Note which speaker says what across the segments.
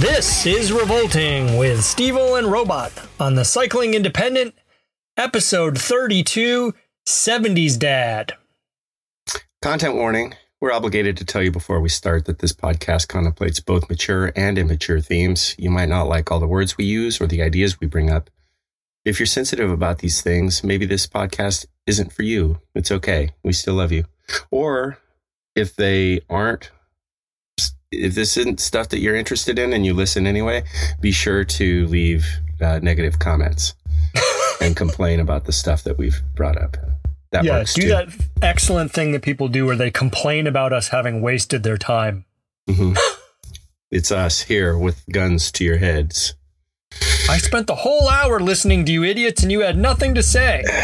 Speaker 1: This is Revolting with Stevil and Robot on the Cycling Independent, episode 32 70s Dad.
Speaker 2: Content warning. We're obligated to tell you before we start that this podcast contemplates both mature and immature themes. You might not like all the words we use or the ideas we bring up. If you're sensitive about these things, maybe this podcast isn't for you. It's okay. We still love you. Or if they aren't, if this isn't stuff that you're interested in and you listen anyway, be sure to leave uh, negative comments and complain about the stuff that we've brought up. That
Speaker 1: yeah,
Speaker 2: works
Speaker 1: do
Speaker 2: too.
Speaker 1: that excellent thing that people do where they complain about us having wasted their time.
Speaker 2: Mhm. it's us here with guns to your heads.
Speaker 1: I spent the whole hour listening to you idiots and you had nothing to say.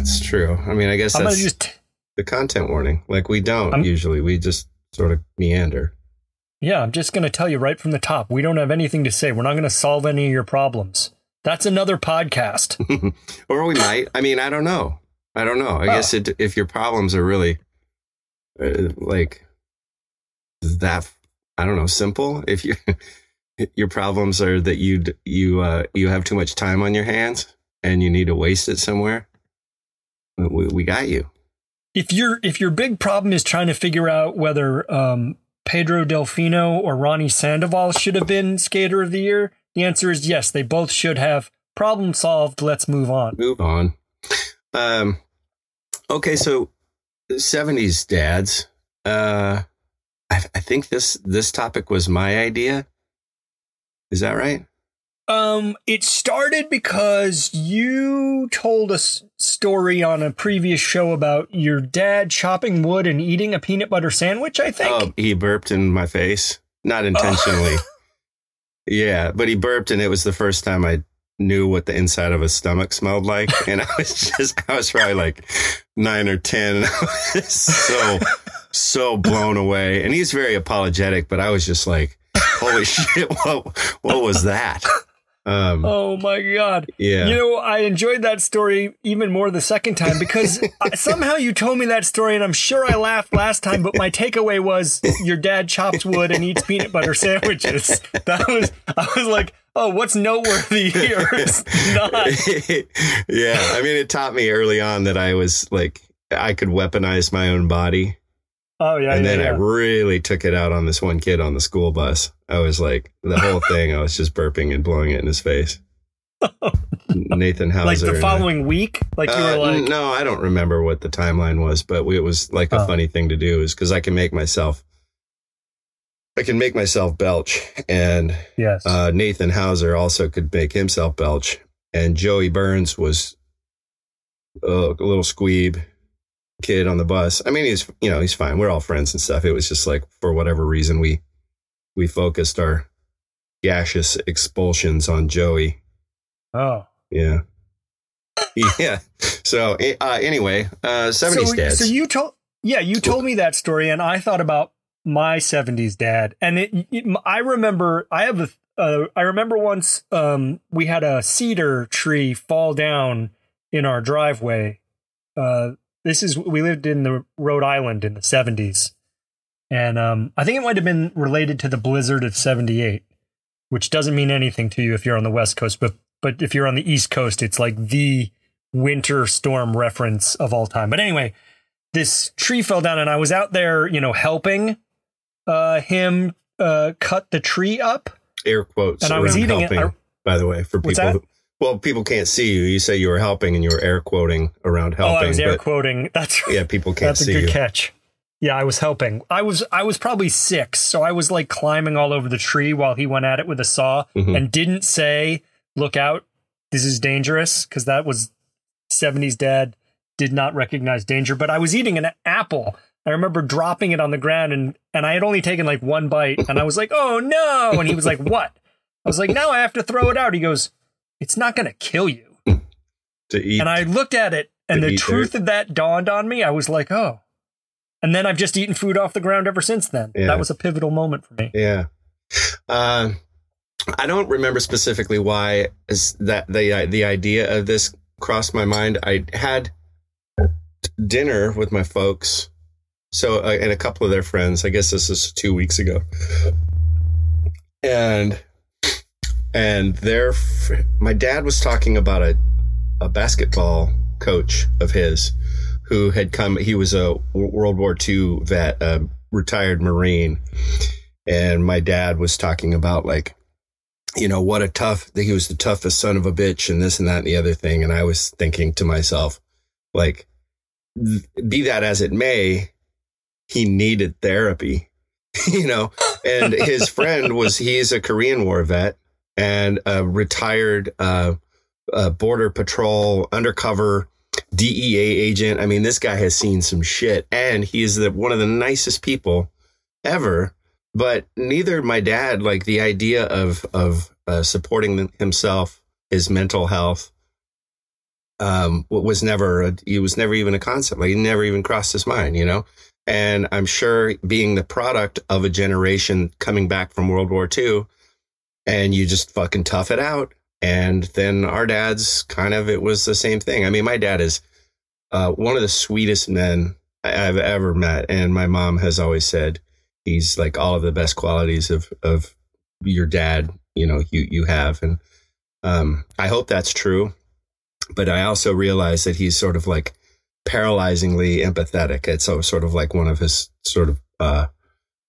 Speaker 2: It's true. I mean, I guess
Speaker 1: I'm
Speaker 2: that's
Speaker 1: just,
Speaker 2: the content warning. Like we don't
Speaker 1: I'm-
Speaker 2: usually. We just sort of meander.
Speaker 1: Yeah, I'm just going to tell you right from the top. We don't have anything to say. We're not going to solve any of your problems. That's another podcast.
Speaker 2: or we might. I mean, I don't know. I don't know. I
Speaker 1: Oh.
Speaker 2: guess it, if your problems are really uh, like that, I don't know, simple. If you your problems are that you you uh, you have too much time on your hands and you need to waste it somewhere, we, we got you.
Speaker 1: if your if your big problem is trying to figure out whether um, Pedro Delfino or Ronnie Sandoval should have been Skater of the Year, the answer is yes. They both should have. Problem solved. Let's move on.
Speaker 2: Move on. Um. Okay, so seventies dads. Uh, I, I think this this topic was my idea. Is that right?
Speaker 1: Um, it started because you told a s- story on a previous show about your dad chopping wood and eating a peanut butter sandwich. I think.
Speaker 2: Oh, he burped in my face, not intentionally. yeah, but he burped, and it was the first time I knew what the inside of a stomach smelled like, and I was just, I was probably like nine or ten, and I was so, so blown away. And he's very apologetic, but I was just like, holy shit, what, what was that? Um,
Speaker 1: Oh my god.
Speaker 2: yeah.
Speaker 1: You know, I enjoyed that story even more the second time because somehow you told me that story, and I'm sure I laughed last time. But my takeaway was your dad chops wood and eats peanut butter sandwiches. That was I was like, oh, what's noteworthy here? It's not.
Speaker 2: yeah, I mean, it taught me early on that I was like, I could weaponize my own body.
Speaker 1: Oh yeah,
Speaker 2: and
Speaker 1: yeah,
Speaker 2: then
Speaker 1: yeah.
Speaker 2: I really took it out on this one kid on the school bus. I was like, the whole thing, I was just burping and blowing it in his face. Nathan Hauser.
Speaker 1: like the
Speaker 2: and I-
Speaker 1: following week, like you
Speaker 2: Uh,
Speaker 1: were like,
Speaker 2: no, I don't remember what the timeline was, but we, it was like a
Speaker 1: Oh.
Speaker 2: funny thing to do is because I can make myself, I can make myself belch, and
Speaker 1: yes,
Speaker 2: uh, Nathan Hauser also could make himself belch, and Joey Burns was a, a little squeeb kid on the bus. I mean, he's you know he's fine. We're all friends and stuff. It was just like for whatever reason we we focused our gaseous expulsions on Joey.
Speaker 1: oh.
Speaker 2: Yeah. Yeah. So uh, anyway, uh, seventies
Speaker 1: so,
Speaker 2: dads.
Speaker 1: So you told, yeah, you told me that story, and I thought about my '70s dad, and it, it- I remember I have a, uh, I remember once um, we had a cedar tree fall down in our driveway. Uh, this is we lived in the Rhode Island in the '70s, and um, I think it might have been related to the blizzard of '78, which doesn't mean anything to you if you're on the West Coast, but but if you're on the East Coast, it's like the winter storm reference of all time. But anyway, this tree fell down and I was out there, you know, helping uh, him uh, cut the tree up.
Speaker 2: Air quotes.
Speaker 1: And I was eating it.
Speaker 2: helping,
Speaker 1: I-
Speaker 2: by the way, for people who, well, people can't see you. You say you were helping and you were air quoting around helping.
Speaker 1: oh, I was air quoting. That's
Speaker 2: yeah, people can't see.
Speaker 1: that's a good
Speaker 2: you.
Speaker 1: catch. Yeah, I was helping. I was I was probably six, so I was like climbing all over the tree while he went at it with a saw
Speaker 2: Mhm.
Speaker 1: and didn't say, "Look out, this is dangerous because that was 70s dad did not recognize danger. But I was eating an apple. I remember dropping it on the ground and and I had only taken like one bite and I was like, "Oh no!" And he was like, "What?" I was like, "Now I have to throw it out." He goes, "It's not going to kill you."
Speaker 2: To eat.
Speaker 1: And I looked at it and the truth of that dawned on me. I was like, "Oh." And then I've just eaten food off the ground ever since then.
Speaker 2: Yeah.
Speaker 1: That was a pivotal moment for me.
Speaker 2: Yeah. Uh, I don't remember specifically why is that the the idea of this crossed my mind. I had dinner with my folks, so uh, and a couple of their friends. I guess this is two weeks ago, and and their my dad was talking about a a basketball coach of his who had come. He was a World War II vet, a retired Marine, and my dad was talking about like you know what a tough he was the toughest son of a bitch and this and that and the other thing and i was thinking to myself like be that as it may he needed therapy you know and his friend was he's a korean war vet and a retired uh, uh border patrol undercover dea agent. I mean this guy has seen some shit and he's the one of the nicest people ever. But neither my dad like the idea of of uh, supporting himself his mental health um was never a, he was never even a concept. Like he never even crossed his mind you know? And i'm sure being the product of a generation coming back from world war ii and you just fucking tough it out and then our dad's kind of it was the same thing. I mean my dad is uh, one of the sweetest men i've ever met. And my mom has always said he's like all of the best qualities of of your dad you know you you have. And um i hope that's true. But i also realize that he's sort of like paralyzingly empathetic it's so sort of like one of his sort of uh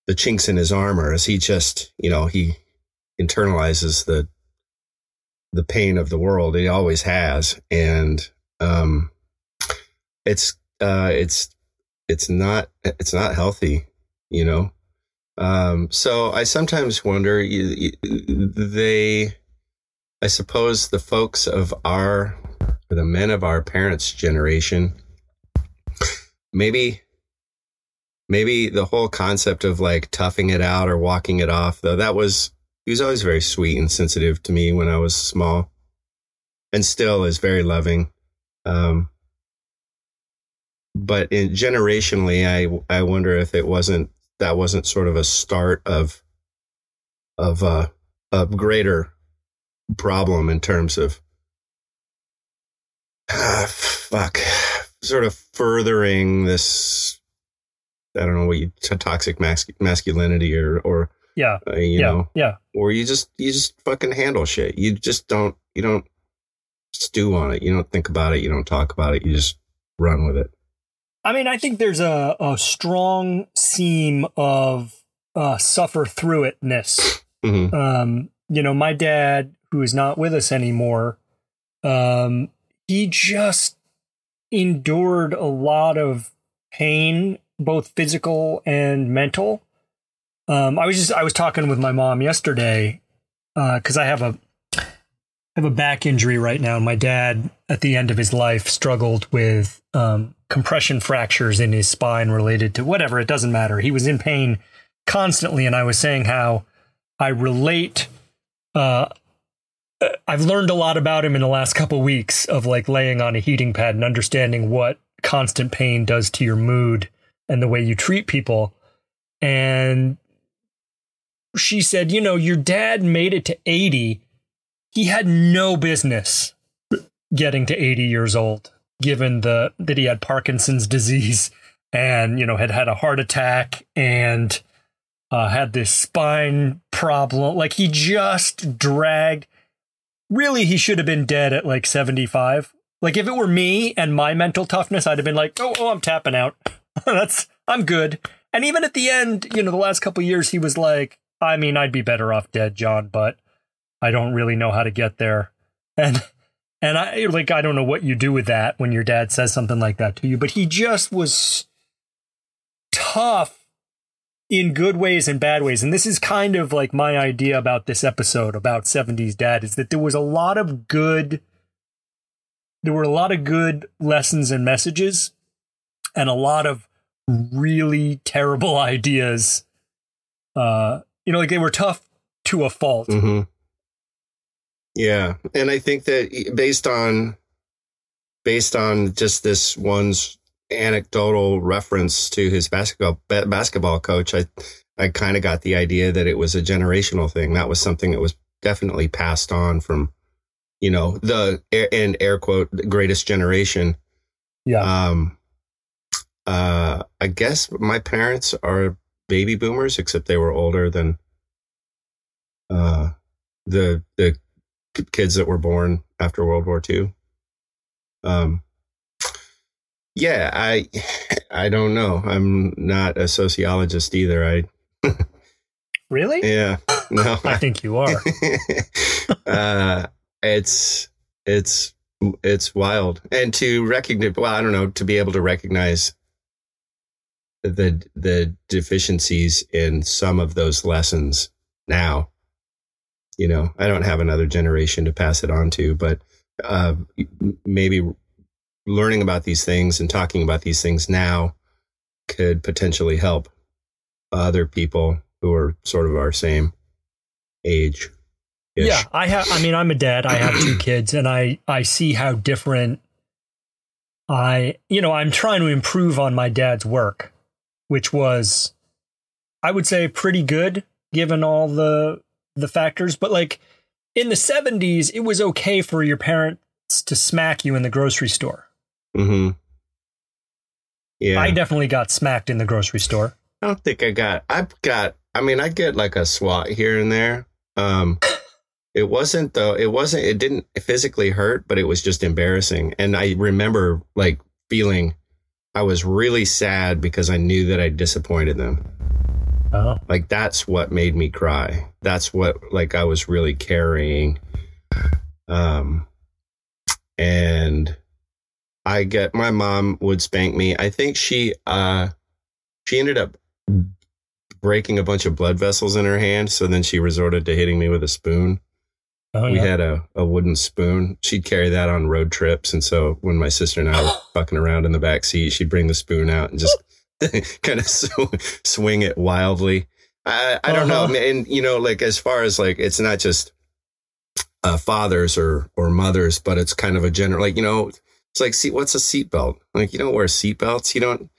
Speaker 2: the chinks in his armor is he just you know he internalizes the the pain of the world. He always has. And um it's uh it's it's not it's not healthy you know? Um, so I sometimes wonder, they, I suppose the folks of our, the men of our parents' generation, maybe, maybe the whole concept of like toughing it out or walking it off, though that was, he was always very sweet and sensitive to me when I was small and still is very loving. Um, but in generationally, I, I wonder if it wasn't that wasn't sort of a start of of uh, a greater problem in terms of ah, fuck sort of furthering this I don't know what you toxic mas- masculinity or or
Speaker 1: Yeah.
Speaker 2: uh, you
Speaker 1: yeah.
Speaker 2: know
Speaker 1: Yeah.
Speaker 2: or you just you just fucking handle shit you just don't you don't stew on it you don't think about it you don't talk about it you just run with it
Speaker 1: I mean, I think there's a, a strong seam of uh, suffer through itness.
Speaker 2: hmm
Speaker 1: Um, you know, my dad, who is not with us anymore, um, he just endured a lot of pain, both physical and mental. Um, I was just I was talking with my mom yesterday because I have a I have a back injury right now. My dad, at the end of his life, struggled with um, compression fractures in his spine related to whatever. It doesn't matter. He was in pain constantly, and I was saying how I relate. Uh, I've learned a lot about him in the last couple weeks of like laying on a heating pad and understanding what constant pain does to your mood and the way you treat people. And she said, you know, your dad made it to 80. He had no business getting to 80 years old, given the that he had Parkinson's disease and, you know, had had a heart attack and uh, had this spine problem. Like he just dragged. Really, he should have been dead at like 75. Like if it were me and my mental toughness, I'd have been like, oh, oh I'm tapping out. That's I'm good. And even at the end, you know, the last couple years, he was like, I mean, I'd be better off dead, John, but I don't really know how to get there. And and I like I don't know what you do with that when your dad says something like that to you, but he just was tough in good ways and bad ways. And this is kind of like my idea about this episode about 70s dad is that there was a lot of good there were a lot of good lessons and messages, and a lot of really terrible ideas. Uh, you know, like they were tough to a fault.
Speaker 2: hmm Yeah, and I think that based on based on just this one's anecdotal reference to his basketball ba- basketball coach, I I kind of got the idea that it was a generational thing. That was something that was definitely passed on from, you know, the in air quote the greatest generation.
Speaker 1: Yeah.
Speaker 2: Um, uh, I guess my parents are baby boomers, except they were older than uh, the the kids that were born after World War II. Um, yeah, I I don't know. I'm not a sociologist either. I
Speaker 1: really?
Speaker 2: yeah no.
Speaker 1: I think you are.
Speaker 2: uh, it's it's it's wild, and to recognize. Well, I don't know. To be able to recognize the the deficiencies in some of those lessons now. You know, I don't have another generation to pass it on to, but uh, maybe learning about these things and talking about these things now could potentially help other people who are sort of our same age.
Speaker 1: Yeah, I have. I mean, I'm a dad. I have two kids, and I I see how different. I you know I'm trying to improve on my dad's work, which was, I would say, pretty good given all the the factors. But like in the 70s, it was okay for your parents to smack you in the grocery store.
Speaker 2: hmm Yeah.
Speaker 1: I definitely got smacked in the grocery store.
Speaker 2: I don't think I got. I've got. I mean, I get like a swat here and there. Um, it wasn't though. It wasn't. It didn't physically hurt, but it was just embarrassing. And I remember like feeling. I was really sad because I knew that I disappointed them.
Speaker 1: Oh,
Speaker 2: Like that's what made me cry. That's what like I was really carrying. Um, and I get my mom would spank me. I think she uh she ended up breaking a bunch of blood vessels in her hand, so then she resorted to hitting me with a spoon.
Speaker 1: Oh
Speaker 2: we
Speaker 1: yeah.
Speaker 2: had a, a wooden spoon. She'd carry that on road trips, and so when my sister and I were fucking around in the back seat, she'd bring the spoon out and just kind of sw- swing it wildly. I I don't
Speaker 1: Uh-huh.
Speaker 2: know, and you know, like as far as like it's not just uh, fathers or or mothers, but it's kind of a general like you know, it's like see what's a seatbelt? Like you don't wear seatbelts. You don't.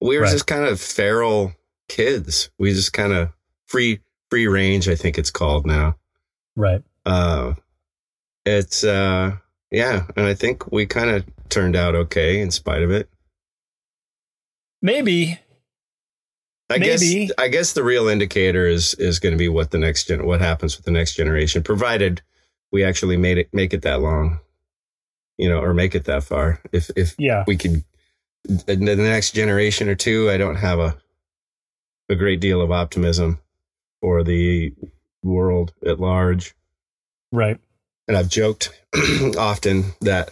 Speaker 2: We were
Speaker 1: Right.
Speaker 2: just kind of feral kids. We just kind of free free range. I think it's called now
Speaker 1: right.
Speaker 2: Uh it's uh yeah and i think we kind of turned out okay in spite of it
Speaker 1: Maybe.
Speaker 2: i
Speaker 1: Maybe.
Speaker 2: guess i guess the real indicator is is going to be what the next gen what happens with the next generation provided we actually made it make it that long you know or make it that far if if
Speaker 1: Yeah.
Speaker 2: we could in the next generation or two i don't have a a great deal of optimism for the world at large
Speaker 1: Right.
Speaker 2: and I've joked often that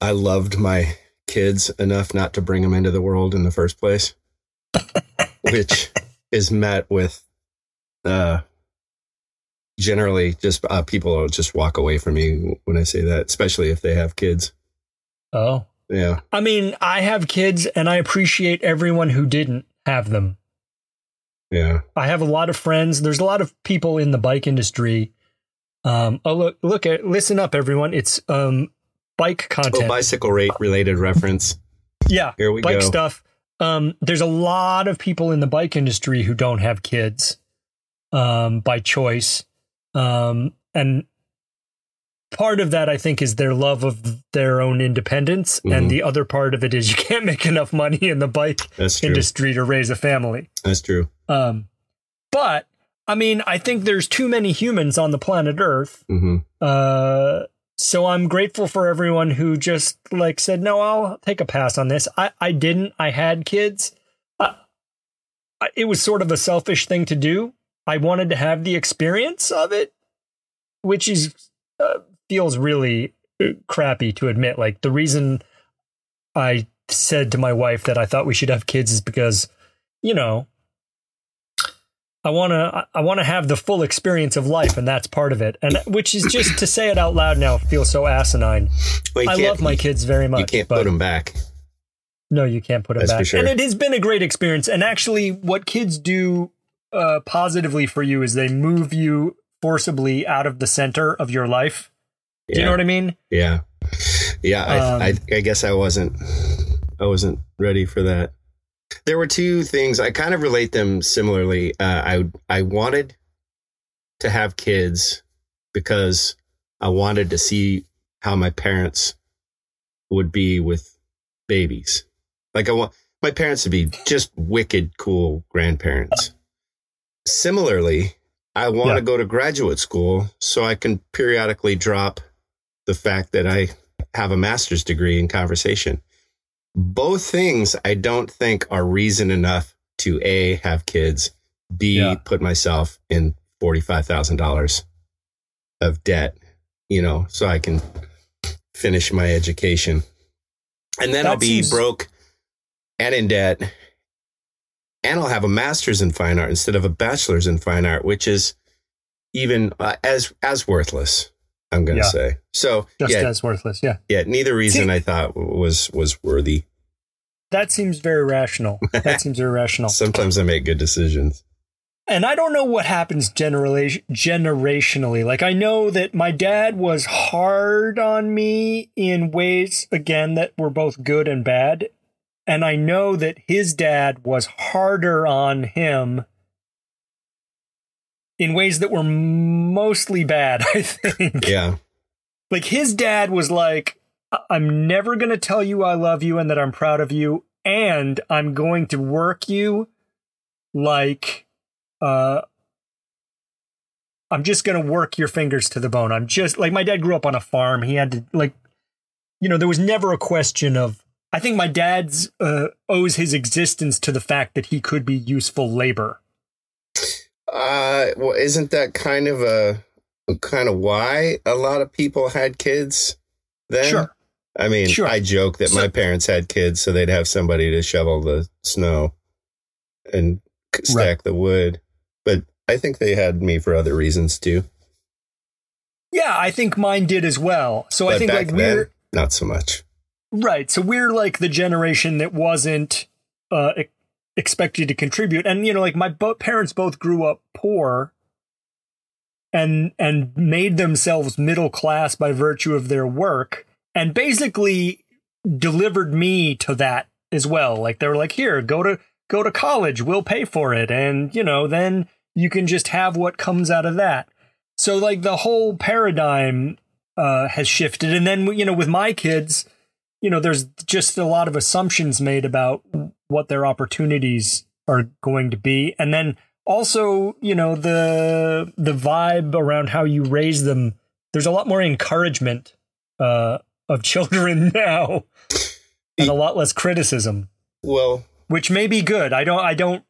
Speaker 2: I loved my kids enough not to bring them into the world in the first place, which is met with uh, generally just uh, people will just walk away from me when I say that, especially if they have kids.
Speaker 1: Oh.
Speaker 2: Yeah.
Speaker 1: I mean, I have kids and I appreciate everyone who didn't have them.
Speaker 2: Yeah.
Speaker 1: I have a lot of friends. There's a lot of people in the bike industry. Um, oh look, look at listen up, everyone. It's um bike
Speaker 2: Oh,
Speaker 1: content.
Speaker 2: bicycle rate related reference.
Speaker 1: yeah,
Speaker 2: Here we go.
Speaker 1: bike
Speaker 2: go.
Speaker 1: stuff. Um, there's a lot of people in the bike industry who don't have kids, um, by choice. Um, and part of that, I think, is their love of their own independence,
Speaker 2: Mhm.
Speaker 1: and the other part of it is you can't make enough money in the bike industry to raise a family.
Speaker 2: That's true.
Speaker 1: Um, but I mean, I think there's too many humans on the planet Earth.
Speaker 2: hmm
Speaker 1: Uh, so I'm grateful for everyone who just like said, no, I'll take a pass on this. I, I didn't. I had kids. Uh, it was sort of a selfish thing to do. I wanted to have the experience of it, which is uh, feels really uh, crappy to admit. Like the reason I said to my wife that I thought we should have kids is because, you know, I want to I want to have the full experience of life and that's part of it. And which is just to say it out loud now feels so asinine.
Speaker 2: Well,
Speaker 1: I love my kids very much.
Speaker 2: You can't put them back.
Speaker 1: No, you can't put them
Speaker 2: That's
Speaker 1: back.
Speaker 2: sure.
Speaker 1: And it has been a great experience. And actually what kids do uh, positively for you is they move you forcibly out of the center of your life. Do you know what I mean?
Speaker 2: Yeah, yeah.
Speaker 1: Um,
Speaker 2: I, I, I guess I wasn't, I wasn't ready for that. There were two things I kind of relate them similarly. Uh, I I wanted to have kids because I wanted to see how my parents would be with babies. Like I want my parents to be just wicked cool grandparents. Similarly, I want
Speaker 1: Yeah.
Speaker 2: to go to graduate school so I can periodically drop the fact that I have a master's degree in conversation. Both things I don't think are reason enough to A, have kids, B,
Speaker 1: Yeah.
Speaker 2: put myself in $45,000 of debt, you know, so I can finish my education. And then
Speaker 1: That
Speaker 2: I'll be
Speaker 1: seems-
Speaker 2: broke and in debt. And I'll have a master's in fine art instead of a bachelor's in fine art, which is even uh, as as worthless. I'm going to
Speaker 1: Yeah.
Speaker 2: say. So
Speaker 1: Just
Speaker 2: yeah,
Speaker 1: as worthless. Yeah.
Speaker 2: yeah. Neither reason
Speaker 1: See-
Speaker 2: I thought was was worthy.
Speaker 1: That seems very rational. That seems irrational.
Speaker 2: Sometimes I make good decisions.
Speaker 1: And I don't know what happens generally generationally. Like I know that my dad was hard on me in ways again that were both good and bad. And I know that his dad was harder on him in ways that were mostly bad, I think.
Speaker 2: Yeah,
Speaker 1: Like his dad was like, "I- I'm never going to tell you I love you and that I'm proud of you. And I'm going to work you like, uh, I'm just going to work your fingers to the bone. I'm just like, my dad grew up on a farm. He had to, like, you know, there was never a question of, I think my dad's uh, owes his existence to the fact that he could be useful labor.
Speaker 2: Uh, well, isn't that kind of a kind of why a lot of people had kids then?
Speaker 1: Sure.
Speaker 2: I mean,
Speaker 1: Sure.
Speaker 2: I joke that
Speaker 1: So-
Speaker 2: my parents had kids so they'd have somebody to shovel the snow and stack the wood. But I think they had me for other reasons too.
Speaker 1: Yeah, I think mine did as well. So I think like we're
Speaker 2: then, not so much.
Speaker 1: Right. So we're like the generation that wasn't uh, e- expected to contribute, and you know, like my bo- parents both grew up poor, and and made themselves middle class by virtue of their work, and basically delivered me to that as well. Like they were like, here, go to go to college, we'll pay for it, and you know, then you can just have what comes out of that. So like the whole paradigm uh, has shifted, and then you know, with my kids you know, there's just a lot of assumptions made about what their opportunities are going to be. And then also, you know, the the vibe around how you raise them, there's a lot more encouragement uh, of children now and a lot less criticism,
Speaker 2: Well,
Speaker 1: which may be good. I don't I don't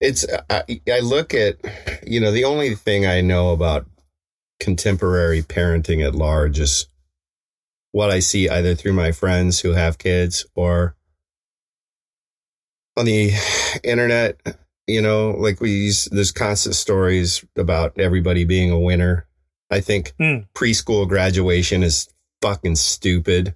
Speaker 2: it's I, I look at you know the only thing I know about contemporary parenting at large is what I see either through my friends who have kids or on the internet. You know, like we use there's constant stories about everybody being a winner. I think
Speaker 1: Hmm.
Speaker 2: preschool graduation is fucking stupid.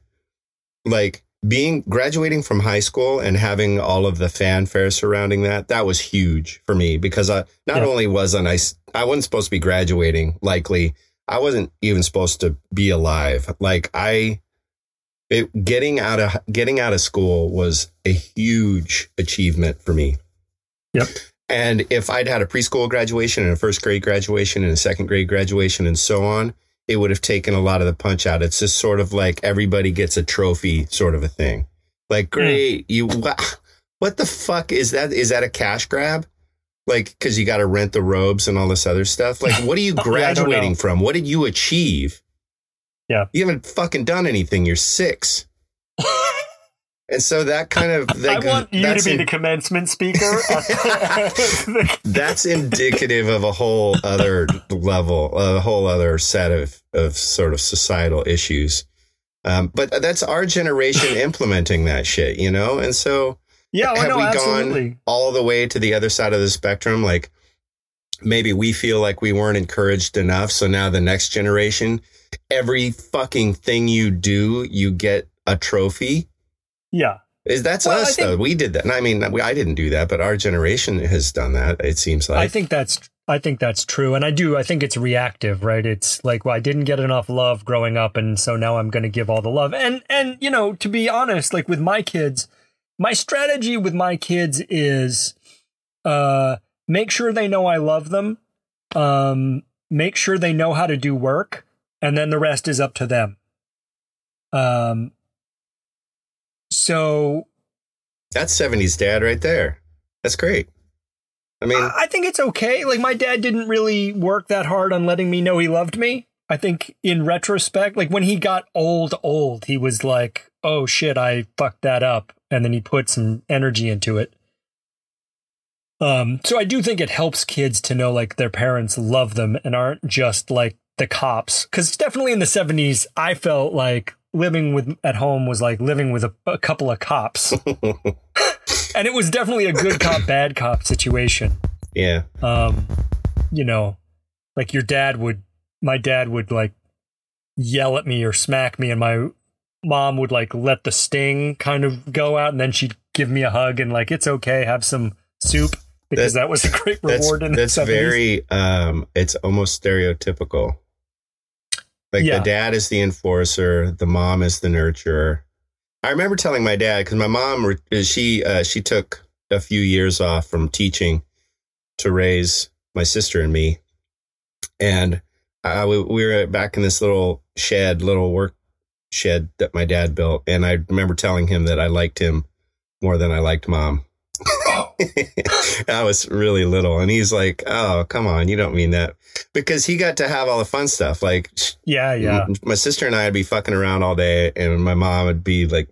Speaker 2: Like being graduating from high school and having all of the fanfare surrounding that, that was huge for me because I not
Speaker 1: Yeah.
Speaker 2: only wasn't I s- I wasn't supposed to be graduating likely, I wasn't even supposed to be alive. Like I it getting out of getting out of school was a huge achievement for me.
Speaker 1: Yep.
Speaker 2: And if I'd had a preschool graduation and a first grade graduation and a second grade graduation and so on, it would have taken a lot of the punch out. It's just sort of like everybody gets a trophy sort of a thing. Like, great, you, wha- what the fuck is that? Is that a cash grab? Like, cause you got to rent the robes and all this other stuff. Like, what are you
Speaker 1: Yeah,
Speaker 2: graduating
Speaker 1: know.
Speaker 2: from? What did you achieve?
Speaker 1: Yeah.
Speaker 2: You haven't fucking done anything. You're six. And so that kind of,
Speaker 1: I
Speaker 2: like,
Speaker 1: want you to be
Speaker 2: in-
Speaker 1: the commencement speaker.
Speaker 2: that's indicative of a whole other level, a whole other set of, of sort of societal issues. Um, but that's our generation implementing that shit, you know? And so
Speaker 1: yeah, I
Speaker 2: have
Speaker 1: know,
Speaker 2: we
Speaker 1: absolutely.
Speaker 2: gone all the way to the other side of the spectrum? Like maybe we feel like we weren't encouraged enough. So now the next generation, every fucking thing you do, you get a trophy.
Speaker 1: Yeah.
Speaker 2: Is that's
Speaker 1: Well,
Speaker 2: us
Speaker 1: think-
Speaker 2: though? We did that. And I mean, we, I didn't do that, but our generation has done that. It seems like.
Speaker 1: I think that's I think that's true, and I do. I think it's reactive, right? It's like, well, I didn't get enough love growing up, and so now I'm going to give all the love. And and you know, to be honest, like with my kids, my strategy with my kids is, uh, make sure they know I love them, um, make sure they know how to do work, and then the rest is up to them. Um. So
Speaker 2: that's 70s dad right there. That's great. I mean,
Speaker 1: I I think it's okay. Like my dad didn't really work that hard on letting me know he loved me. I think in retrospect, like when he got old, old, he was like, "Oh shit, I fucked that up," and then he put some energy into it. Um, so I do think it helps kids to know like their parents love them and aren't just like the cops. Because definitely in the seventies, I felt like living with at home was like living with a, a couple of cops, and it was definitely a good cop, bad cop situation
Speaker 2: yeah.
Speaker 1: um you know like your dad would my dad would like yell at me or smack me and my mom would like let the sting kind of go out and then she'd give me a hug and like it's okay have some soup because
Speaker 2: That-
Speaker 1: that, was a great
Speaker 2: That's,
Speaker 1: reward in
Speaker 2: that's
Speaker 1: the 70s.
Speaker 2: very, um, it's almost stereotypical. Like
Speaker 1: Yeah.
Speaker 2: the dad is the enforcer, the mom is the nurturer. I remember telling my dad because my mom she uh, she took a few years off from teaching to raise my sister and me, and I, we we were back in this little shed, little work shed that my dad built, and I remember telling him that I liked him more than I liked mom. I was really little, and he's like, "Oh, come on, you don't mean that," because he got to have all the fun stuff. Like,
Speaker 1: yeah yeah
Speaker 2: My sister and I would be fucking around all day, and my mom would be like,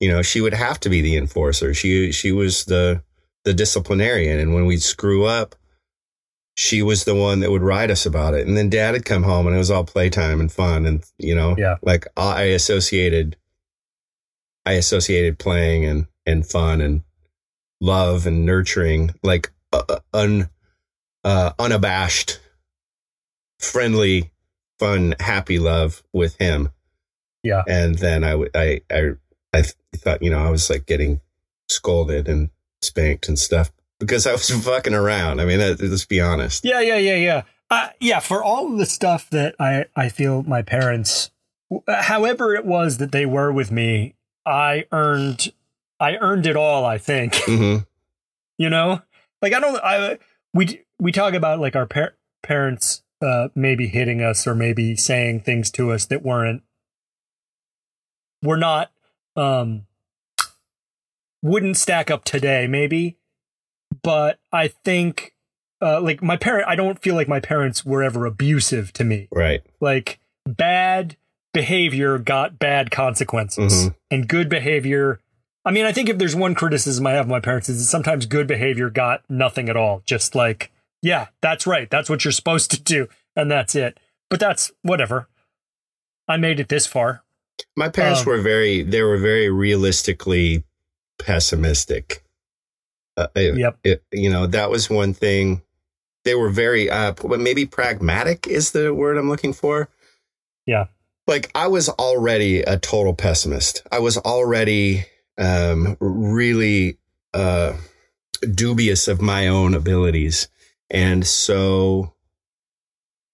Speaker 2: you know, she would have to be the enforcer. She she was the the disciplinarian, and when we'd screw up, she was the one that would write us about it. And then Dad would come home, and it was all playtime and fun, and you know,
Speaker 1: Yeah.
Speaker 2: like I associated, I associated playing and and fun and love and nurturing, like uh, un uh, unabashed, friendly fun, happy love with him.
Speaker 1: Yeah.
Speaker 2: And then I, I, th- thought, you know, I was like getting scolded and spanked and stuff because I was fucking around. I mean, let's be honest.
Speaker 1: Yeah, yeah, yeah, yeah. Uh, yeah, for all of the stuff that I, I feel my parents, however it was that they were with me, I earned, I earned it all. I think,
Speaker 2: hmm
Speaker 1: you know, like I don't, I we we talk about like our par- parents uh, maybe hitting us or maybe saying things to us that weren't, were not, um, wouldn't stack up today, maybe, but I think uh, like my parent i don't feel like my parents were ever abusive to me
Speaker 2: Right.
Speaker 1: like bad behavior got bad consequences
Speaker 2: Mhm.
Speaker 1: and good behavior i mean i think if there's one criticism i have of my parents is that sometimes good behavior got nothing at all just like yeah that's right that's what you're supposed to do and that's it but that's whatever i made it this far
Speaker 2: My parents
Speaker 1: Um,
Speaker 2: were very, they were very realistically pessimistic. Uh, it-
Speaker 1: Yep.
Speaker 2: it- you know, that was one thing. They were very, uh, but maybe pragmatic is the word I'm looking for.
Speaker 1: Yeah.
Speaker 2: Like I was already a total pessimist. I was already, um, really, uh, dubious of my own abilities. And so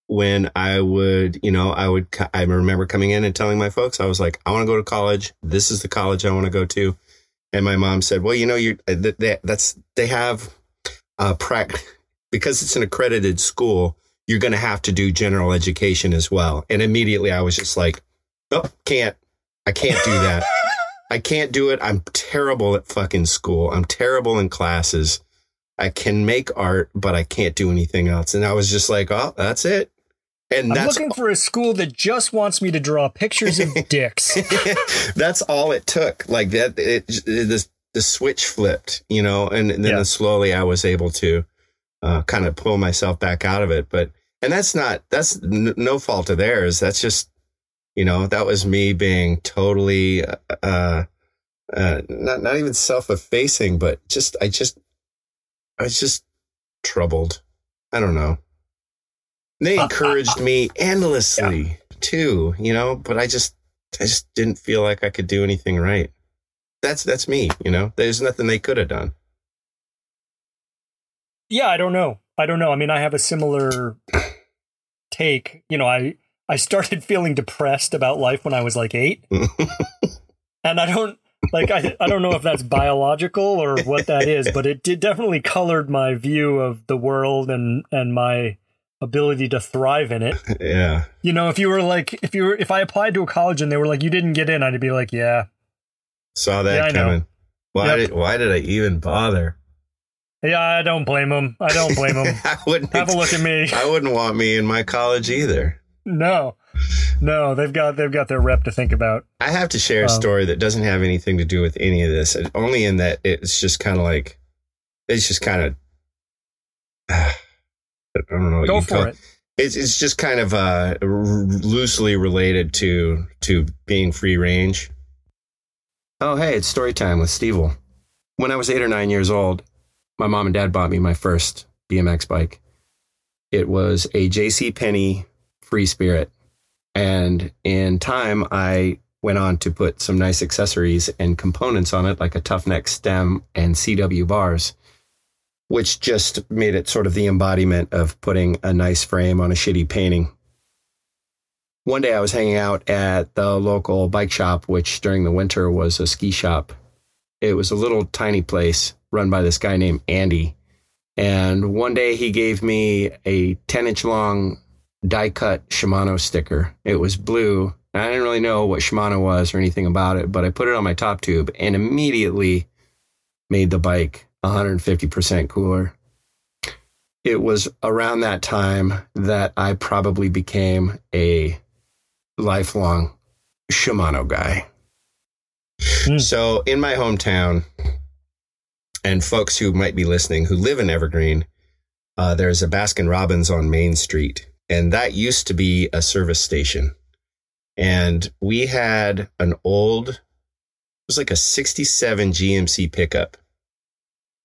Speaker 2: when I would, you know, I would, I remember coming in and telling my folks, I was like, I want to go to college. This is the college I want to go to. And my mom said, well, you know, you, that, that- that's, they have, uh, prac, because it's an accredited school, you're going to have to do general education as well. And immediately I was just like, oh, can't, I can't do that. I can't do it. I'm terrible at fucking school. I'm terrible in classes. I can make art, but I can't do anything else. And I was just like, oh, that's it. And
Speaker 1: i'm looking for a school that just wants me to draw pictures of dicks
Speaker 2: that's all it took. Like that, it, it the, the switch flipped, you know, and, then
Speaker 1: Yeah.
Speaker 2: slowly I was able to uh, kind of pull myself back out of it. But and that's not that's n- no fault of theirs. That's just you know that was me being totally uh, uh not not even self effacing, but just I just I was just troubled. I don't know. They encouraged me endlessly yeah. too, you know, but I just I just didn't feel like I could do anything right. That's that's me, you know. There's nothing they could have done.
Speaker 1: Yeah, I don't know. I don't know. I mean, I have a similar take. You know, I I started feeling depressed about life when I was like 8. and I don't like I I don't know if that's biological or what that is, but it did definitely colored my view of the world and and my ability to thrive in it.
Speaker 2: Yeah.
Speaker 1: You know, if you were like if you were if I applied to a college and they were like you didn't get in, I'd be like, yeah.
Speaker 2: Saw that yeah, coming. Why yep. did why did I even bother?
Speaker 1: Yeah, I don't blame them. I don't blame them. I wouldn't have a look at me.
Speaker 2: I wouldn't want me in my college either.
Speaker 1: No, no, they've got they've got their rep to think about.
Speaker 2: I have to share a um, story that doesn't have anything to do with any of this. Only in that it's just kind of like it's just kind of I don't know.
Speaker 1: Go for it.
Speaker 2: It's it's just kind of uh, r- loosely related to to being free range. Oh, hey, it's story time with Steve. When I was eight or nine years old, my mom and dad bought me my first BMX bike. It was a JC Penney Free Spirit. And in time, I went on to put some nice accessories and components on it, like a Tuf Neck stem and CW bars, which just made it sort of the embodiment of putting a nice frame on a shitty painting. One day I was hanging out at the local bike shop, which during the winter was a ski shop. It was a little tiny place run by this guy named Andy. And one day he gave me a 10 inch long die cut Shimano sticker. It was blue. I didn't really know what Shimano was or anything about it, but I put it on my top tube and immediately made the bike 150% cooler. It was around that time that I probably became a lifelong Shimano guy. Mm. So in my hometown, and folks who might be listening who live in Evergreen, uh, there's a Baskin Robbins on Main Street, and that used to be a service station. And we had an old, it was like a 67 GMC pickup,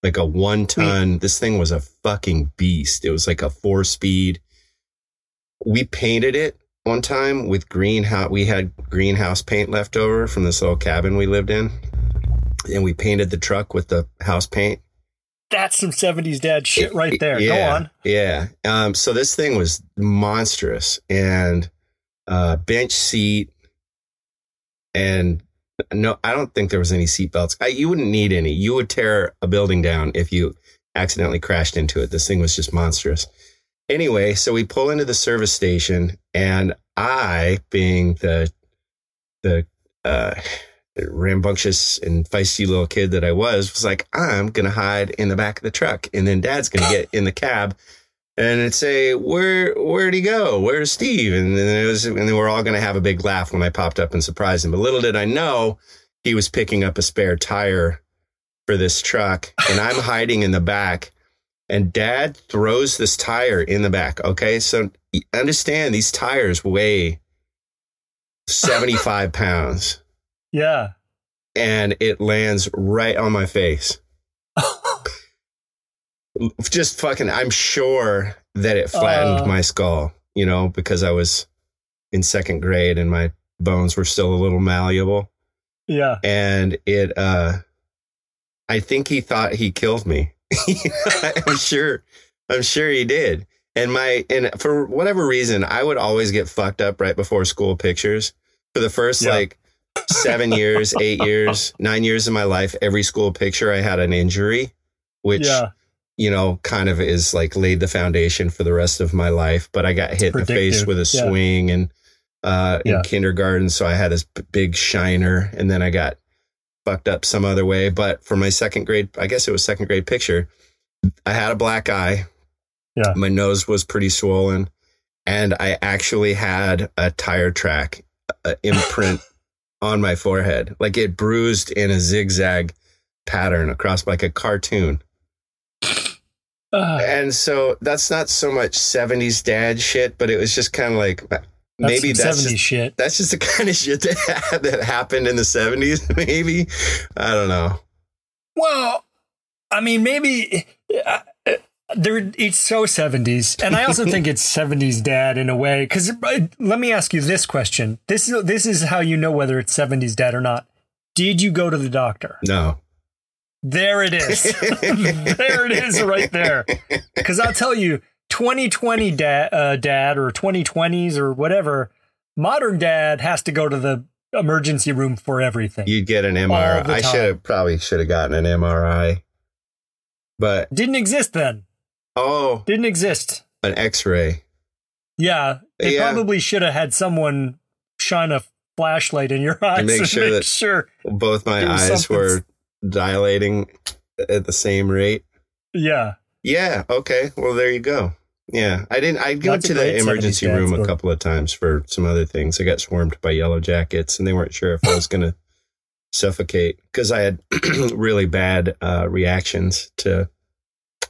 Speaker 2: like a one hmm. ton. This thing was a fucking beast. It was like a four speed. We painted it one time with greenhouse. We had greenhouse paint left over from this little cabin we lived in and we painted the truck with the house paint.
Speaker 1: That's some 70s dad shit right there.
Speaker 2: Yeah,
Speaker 1: Go on.
Speaker 2: Yeah. Um, so this thing was monstrous and uh, bench seat and no, I don't think there was any seat belts. I, you wouldn't need any. You would tear a building down if you accidentally crashed into it. This thing was just monstrous. Anyway, so we pull into the service station and I, being the, the, uh, rambunctious and feisty little kid that I was, was like, I'm going to hide in the back of the truck. And then dad's going to get in the cab and it'd say, where, where'd he go? Where's Steve? And then it was, and then we're all going to have a big laugh when I popped up and surprised him. But little did I know he was picking up a spare tire for this truck and I'm hiding in the back and dad throws this tire in the back. Okay. So understand these tires weigh 75 pounds.
Speaker 1: Yeah.
Speaker 2: And it lands right on my face. Just fucking, I'm sure that it flattened uh, my skull, you know, because I was in second grade and my bones were still a little malleable.
Speaker 1: Yeah.
Speaker 2: And it, uh, I think he thought he killed me. I'm sure, I'm sure he did. And my, and for whatever reason, I would always get fucked up right before school pictures for the first yeah. like seven years, eight years, nine years of my life, every school picture, I had an injury, which, yeah. you know, kind of is like laid the foundation for the rest of my life. But I got it's hit predictive. in the face with a yeah. swing and, uh, in kindergarten. So I had this big shiner and then I got fucked up some other way. But for my second grade, I guess it was second grade picture, I had a black eye.
Speaker 1: Yeah.
Speaker 2: My nose was pretty swollen and I actually had a tire track uh, imprint on my forehead. Like it bruised in a zigzag pattern across like a cartoon. Uh, and so that's not so much 70s dad shit, but it was just kind of like maybe that's,
Speaker 1: that's
Speaker 2: just,
Speaker 1: shit.
Speaker 2: That's just the kind of shit that, that happened in the 70s, maybe. I don't know.
Speaker 1: Well, I mean, maybe uh, there it's so 70s and i also think it's 70s dad in a way. Because let me ask you this question. This is this is how you know whether it's 70s dad or not. Did you go to the doctor?
Speaker 2: No.
Speaker 1: there it is. There it is right there. Because i'll tell you 2020 dad, uh, dad or 2020s or whatever modern dad has to go to the emergency room for everything.
Speaker 2: You'd get an MRI. I. should have probably should have gotten an MRI. But
Speaker 1: didn't exist then
Speaker 2: oh,
Speaker 1: didn't exist
Speaker 2: an X-ray.
Speaker 1: Yeah, they
Speaker 2: Yeah.
Speaker 1: probably should have had someone shine a flashlight in your eyes
Speaker 2: make
Speaker 1: and
Speaker 2: sure
Speaker 1: make
Speaker 2: that-
Speaker 1: sure.
Speaker 2: Both my eyes
Speaker 1: something-
Speaker 2: were dilating at the same rate.
Speaker 1: Yeah,
Speaker 2: Yeah. Okay. Well, there you go. Yeah, I didn't. I went to the emergency room a couple of times for some other things. I got swarmed by yellow jackets, and they weren't sure if I was going to suffocate because I had really bad uh, reactions to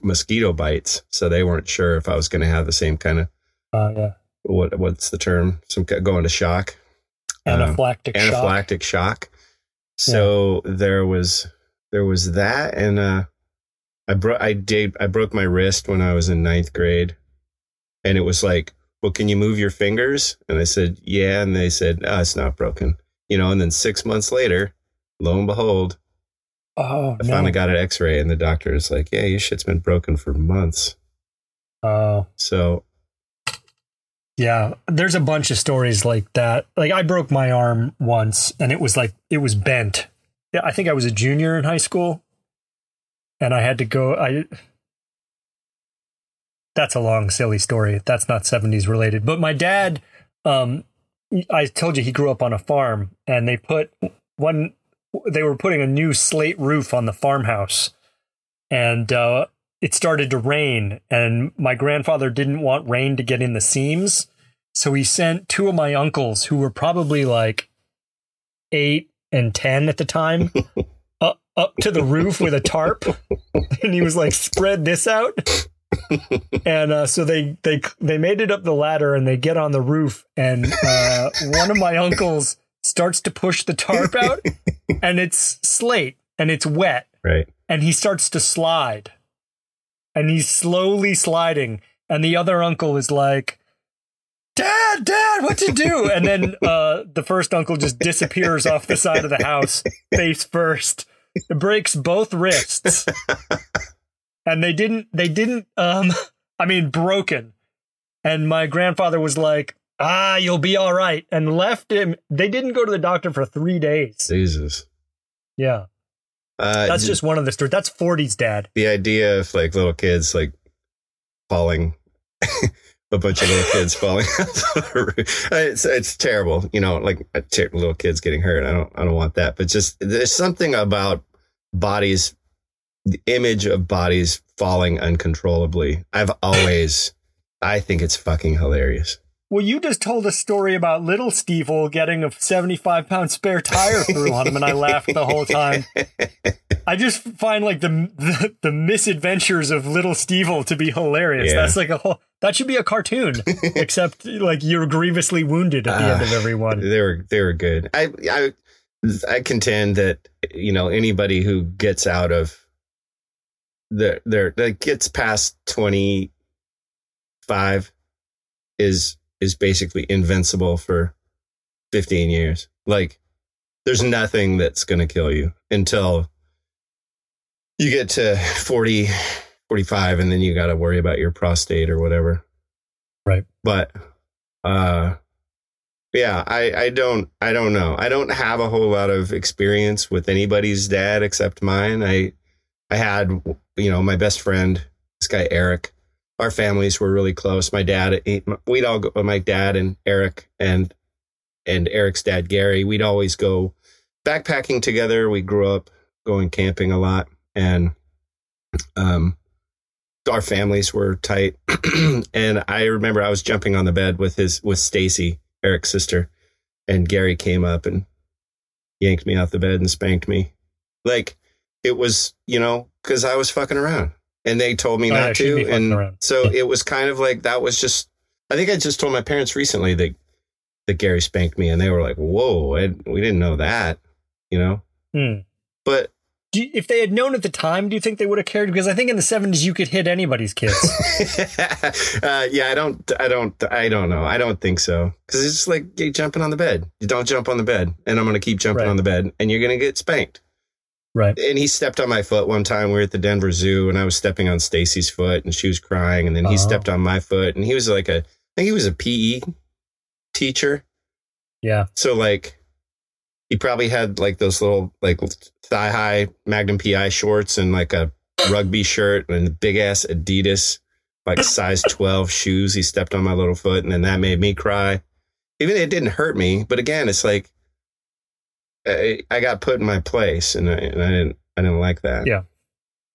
Speaker 2: mosquito bites. So they weren't sure if I was going to have the same kind of
Speaker 1: uh, yeah.
Speaker 2: what what's the term? Some going to shock. Um,
Speaker 1: Anaphylactic shock.
Speaker 2: shock. So there was there was that, and uh, I broke I did I broke my wrist when I was in ninth grade, and it was like, well, can you move your fingers? And I said, yeah, and they said, oh, it's not broken, you know. And then six months later, lo and behold,
Speaker 1: Oh
Speaker 2: I
Speaker 1: no.
Speaker 2: finally got an X-ray, and the doctor is like, yeah, your shit's been broken for months.
Speaker 1: Oh
Speaker 2: So
Speaker 1: yeah. There's a bunch of stories like that. Like I broke my arm once, and it was like it was bent. Yeah, I think I was a junior in high school, and I had to go. I. That's a long, silly story. That's not 70s related. But my dad, um, I told you he grew up on a farm, and they put one. They were putting a new slate roof on the farmhouse, and uh, it started to rain. And my grandfather didn't want rain to get in the seams, so he sent two of my uncles, who were probably like eight and ten at the time, up up to the roof with a tarp, and he was like, "Spread this out." and uh, so they they they made it up the ladder and they get on the roof and uh, one of my uncles starts to push the tarp out and it's slate and it's wet.
Speaker 2: Right,
Speaker 1: and he starts to slide. And he's slowly sliding. And the other uncle is like dad dad what to do? And then uh, the first uncle just disappears off the side of the house face first. It breaks both wrists. And they didn't they didn't um i mean broken. And my grandfather was like ah you'll be all right. And left him they didn't go to the doctor for three days.
Speaker 2: Jesus.
Speaker 1: yeah.
Speaker 2: Uh,
Speaker 1: that's just one of the stories. That's 40s dad.
Speaker 2: The idea of like little kids like falling a bunch of little kids falling roof. it's it's terrible you know like uh, ter- little kids getting hurt. I don't i don't want that. But just there's something about bodies the image of bodies falling uncontrollably. I've always i think it's fucking hilarious
Speaker 1: Well, you just told a story about little Stevil getting a 75 pound spare tire through on him, and I laughed the whole time. I just find like the the, the misadventures of little Stevil to be hilarious.
Speaker 2: Yeah.
Speaker 1: That's like a whole that should be a cartoon, except like you're grievously wounded at the end of
Speaker 2: Ah.
Speaker 1: every one.
Speaker 2: they were they were good. I I I contend that you know anybody who gets out of the their that gets past twenty five is is basically invincible for fifteen years. Like there's nothing that's going to kill you until you get to 40 45 and then you got to worry about your prostate or whatever.
Speaker 1: Right.
Speaker 2: But uh yeah, I, I don't I don't know. I don't have a whole lot of experience with anybody's dad except mine. I I had you know my best friend, this guy Eric. Our families were really close. My dad, we'd all go. My dad and Eric and and Eric's dad Gary. We'd always go backpacking together. We grew up going camping a lot, and um, our families were tight. and I remember I was jumping on the bed with his with Stacy, Eric's sister, and Gary came up and yanked me off the bed and spanked me. Like it was, you know, because I was fucking around, and they told me
Speaker 1: Oh, yeah,
Speaker 2: not
Speaker 1: she'd
Speaker 2: to, and so it was kind of like that was just. I think I just told my parents recently that that Gary spanked me, and they were like, "Whoa, I, we didn't know that," you know.
Speaker 1: Hmm.
Speaker 2: But
Speaker 1: do you- if they had known at the time, do you think they would have cared? Because I think in the 70s you could hit anybody's kids.
Speaker 2: uh, yeah, I don't, I don't, I don't know. I don't think so. Cause it's just like you jumping on the bed. You don't jump on the bed and I'm going to keep jumping
Speaker 1: Right.
Speaker 2: on the bed and you're going to get spanked.
Speaker 1: Right.
Speaker 2: And he stepped on my foot one time. We were at the Denver Zoo and I was stepping on Stacy's foot and she was crying. And then he
Speaker 1: Oh.
Speaker 2: stepped on my foot and he was like a, I think he was a PE teacher.
Speaker 1: Yeah.
Speaker 2: So like he probably had like those little like thigh high Magnum PI shorts and like a rugby shirt and big ass Adidas like size 12 shoes. He stepped on my little foot and then that made me cry. Even it didn't hurt me, but again, it's like I, I got put in my place and I, and I didn't I didn't like that.
Speaker 1: Yeah.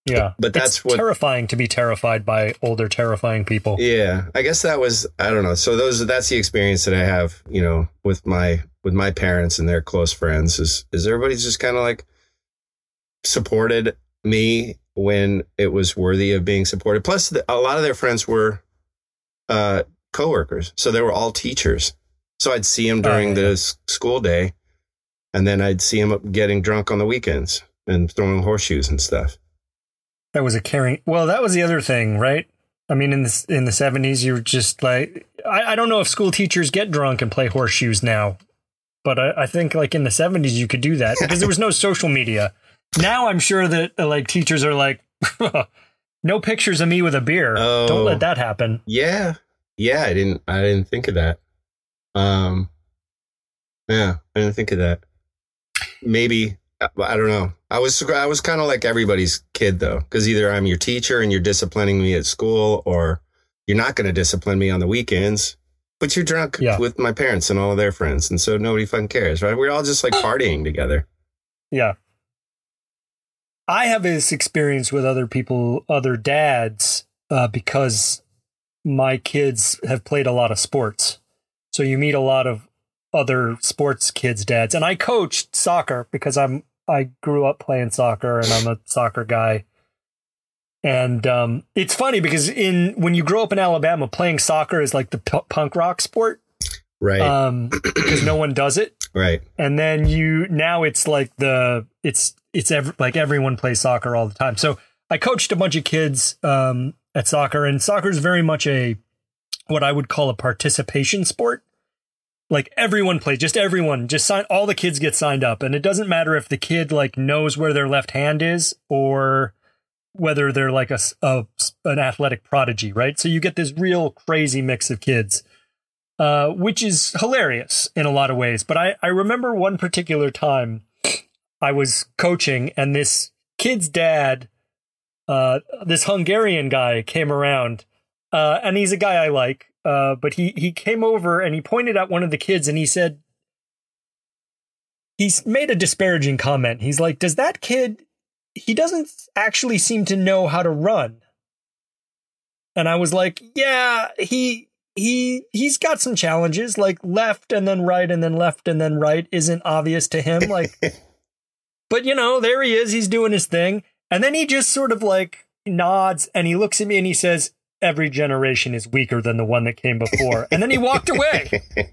Speaker 1: Yeah.
Speaker 2: But that's
Speaker 1: it's
Speaker 2: what
Speaker 1: terrifying to be terrified by older, terrifying people.
Speaker 2: Yeah, I guess that was I don't know. So those that's the experience that I have, you know, with my with my parents and their close friends is is everybody's just kind of like supported me when it was worthy of being supported. Plus, the, a lot of their friends were uh, coworkers, so they were all teachers. So I'd see them during
Speaker 1: Oh,
Speaker 2: the
Speaker 1: yeah.
Speaker 2: s- school day, and then I'd see them getting drunk on the weekends and throwing horseshoes and stuff.
Speaker 1: That was a caring. Well, that was the other thing, right? I mean, in the in the seventies, you were just like, I, I don't know if school teachers get drunk and play horseshoes now, but I, I think like in the seventies you could do that because there was no social media. Now I'm sure that uh, like teachers are like, no pictures of me with a beer.
Speaker 2: Oh.
Speaker 1: Don't let that happen.
Speaker 2: Yeah. Yeah, I didn't I didn't think of that. Um Yeah, I didn't think of that. Maybe I I don't know. I was I was kind of like everybody's kid though, cuz either I'm your teacher and you're disciplining me at school or you're not going to discipline me on the weekends. But you're drunk
Speaker 1: Yeah.
Speaker 2: with my parents and all of their friends, and so nobody fucking cares, right? We're all just like partying together.
Speaker 1: Yeah. I have this experience with other people, other dads, uh, because my kids have played a lot of sports. So you meet a lot of other sports kids' dads. And I coached soccer because I'm I grew up playing soccer and I'm a soccer guy. And um, it's funny because in when you grow up in Alabama, playing soccer is like the p- punk rock sport
Speaker 2: Right.
Speaker 1: um, because no one does it
Speaker 2: right.
Speaker 1: and then you now it's like the it's it's ev- like everyone plays soccer all the time so i coached a bunch of kids um, at soccer and soccer is very much a what i would call a participation sport like everyone plays just everyone just sign all the kids get signed up and it doesn't matter if the kid like knows where their left hand is or whether they're like a, a an athletic prodigy right so you get this real crazy mix of kids uh, which is hilarious in a lot of ways. But I, I remember one particular time I was coaching, and this kid's dad, uh, this Hungarian guy, came around, uh, and he's a guy I like. Uh, but he he came over and he pointed at one of the kids, and he said, he's made a disparaging comment. He's like, "Does that kid? He doesn't actually seem to know how to run." And I was like, "Yeah, he." he he's got some challenges like left and then right and then left and then right isn't obvious to him like but you know there he is he's doing his thing and then he just sort of like nods and he looks at me and he says every generation is weaker than the one that came before. And then he walked away.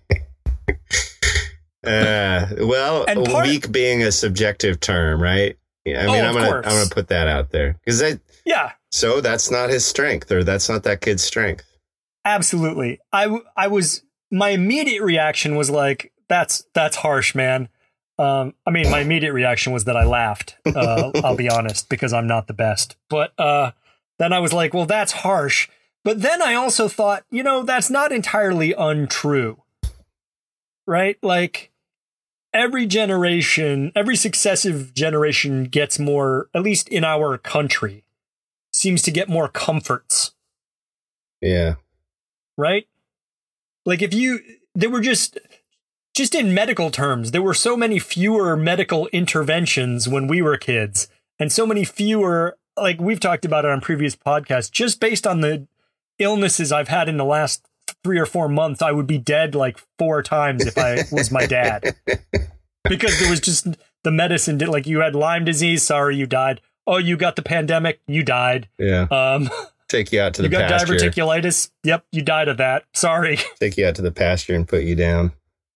Speaker 2: Uh, well,
Speaker 1: part-
Speaker 2: weak being a subjective term, right? I mean,
Speaker 1: Oh,
Speaker 2: I'm gonna
Speaker 1: course.
Speaker 2: I'm gonna put that out there. Because I
Speaker 1: yeah.
Speaker 2: so that's not his strength, or that's not that kid's strength.
Speaker 1: absolutely. I I was my immediate reaction was like that's that's harsh man. Um i mean my immediate reaction was that i laughed uh i'll be honest because i'm not the best. But uh then i was like well that's harsh but then i also thought you know that's not entirely untrue right? Like every generation every successive generation gets more at least in our country seems to get more comforts.
Speaker 2: Yeah,
Speaker 1: right? Like if you there were just just in medical terms, there were so many fewer medical interventions when we were kids and so many fewer like we've talked about it on previous podcasts just based on the illnesses I've had in the last 3 or 4 months, I would be dead like 4 times if I was my dad. because there was just the medicine did like you had Lyme disease, sorry you died. Oh, you got the pandemic, you died.
Speaker 2: yeah.
Speaker 1: Um
Speaker 2: Take you out to the pasture.
Speaker 1: you
Speaker 2: the
Speaker 1: got
Speaker 2: pasture.
Speaker 1: diverticulitis. Yep, you died of that. Sorry.
Speaker 2: Take you out to the pasture and put you down.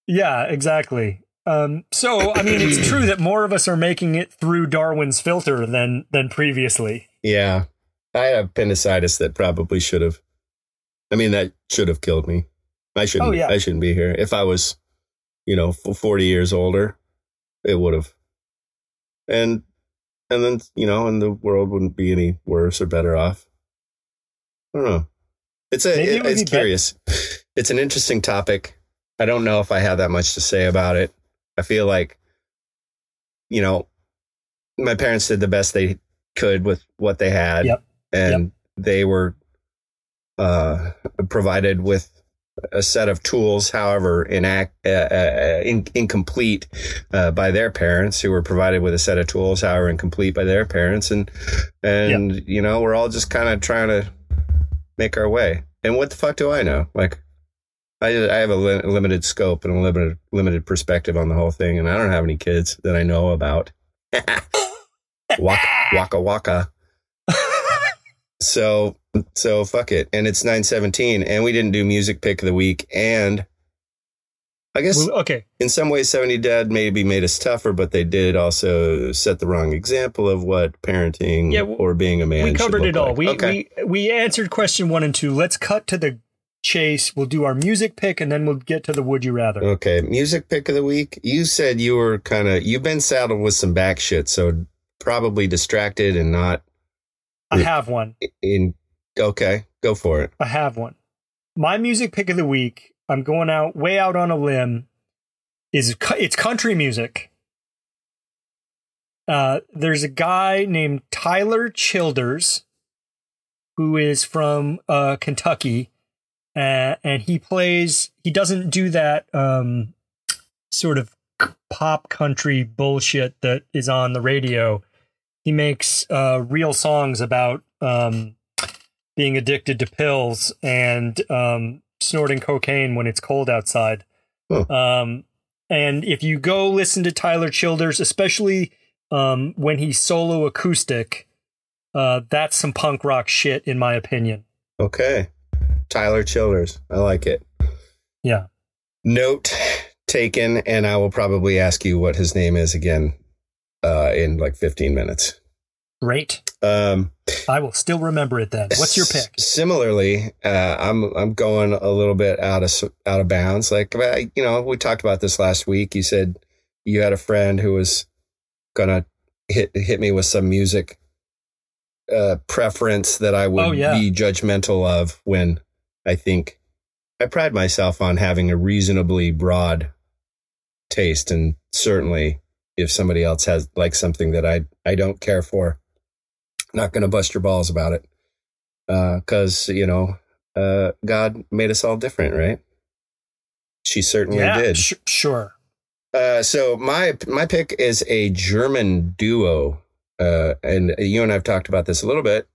Speaker 1: Yeah, exactly. Um, so I mean, it's true that more of us are making it through Darwin's filter than than previously.
Speaker 2: Yeah. I have appendicitis that probably should have. I mean, that should have killed me. I shouldn't.
Speaker 1: Oh, yeah.
Speaker 2: I shouldn't be here. If I was, you know, forty years older, it would have. And and then you know, and the world wouldn't be any worse or better off. I don't know. It's a.
Speaker 1: It
Speaker 2: It, it's
Speaker 1: be
Speaker 2: curious. It's an interesting topic. I don't know if I have that much to say about it. I feel like, you know, my parents did the best they could with what they had,
Speaker 1: Yep.
Speaker 2: and they were uh, provided with a set of tools, however inact, uh, uh, in, incomplete uh, by their parents, who were provided with a set of tools, however incomplete by their parents, and and you know we're all just kind of trying to make our way. And what the fuck do I know? Like, I I have a li- limited scope and a limited limited perspective on the whole thing, and I don't have any kids that I know about. waka waka waka. So so fuck it. And it's 917 and we didn't do music pick of the week and I guess
Speaker 1: Well, okay,
Speaker 2: in some ways 70 Dad maybe made us tougher, but they did also set the wrong example of what parenting
Speaker 1: Yeah,
Speaker 2: or being a man
Speaker 1: we covered it all.
Speaker 2: like.
Speaker 1: We
Speaker 2: okay.
Speaker 1: we we answered question one and two. Let's cut to the chase. We'll do our music pick, and then we'll get to the would you rather.
Speaker 2: Okay, music pick of the week. You said you were kind of you've been saddled with some back shit, so probably distracted and not
Speaker 1: I have one.
Speaker 2: in. Okay, go for it.
Speaker 1: I have one. My music pick of the week. I'm going out way out on a limb. Is it's country music. Uh, there's a guy named Tyler Childers, who is from uh, Kentucky, uh, and he plays. He doesn't do that um, sort of pop country bullshit that is on the radio. He makes uh, real songs about um, being addicted to pills and um, snorting cocaine when it's cold outside.
Speaker 2: Huh.
Speaker 1: Um, and if you go listen to Tyler Childers, especially um, when he's solo acoustic, uh, that's some punk rock shit, in my opinion.
Speaker 2: Okay, Tyler Childers. I like it.
Speaker 1: Yeah.
Speaker 2: Note taken, and I will probably ask you what his name is again uh, in like 15 minutes.
Speaker 1: Great.
Speaker 2: Um,
Speaker 1: I will still remember it then. What's your pick?
Speaker 2: Similarly, uh, I'm I'm going a little bit out of out of bounds. Like you know, we talked about this last week. You said you had a friend who was gonna hit hit me with some music uh, preference that I would
Speaker 1: Oh, yeah.
Speaker 2: be judgmental of. When I think I pride myself on having a reasonably broad taste, and certainly if somebody else has like something that I I don't care for, not going to bust your balls about it Uh, because you know uh, God made us all different, right? She certainly
Speaker 1: yeah,
Speaker 2: did.
Speaker 1: sh- sure.
Speaker 2: Uh, so my my pick is a German duo, uh, and you and I've talked about this a little bit,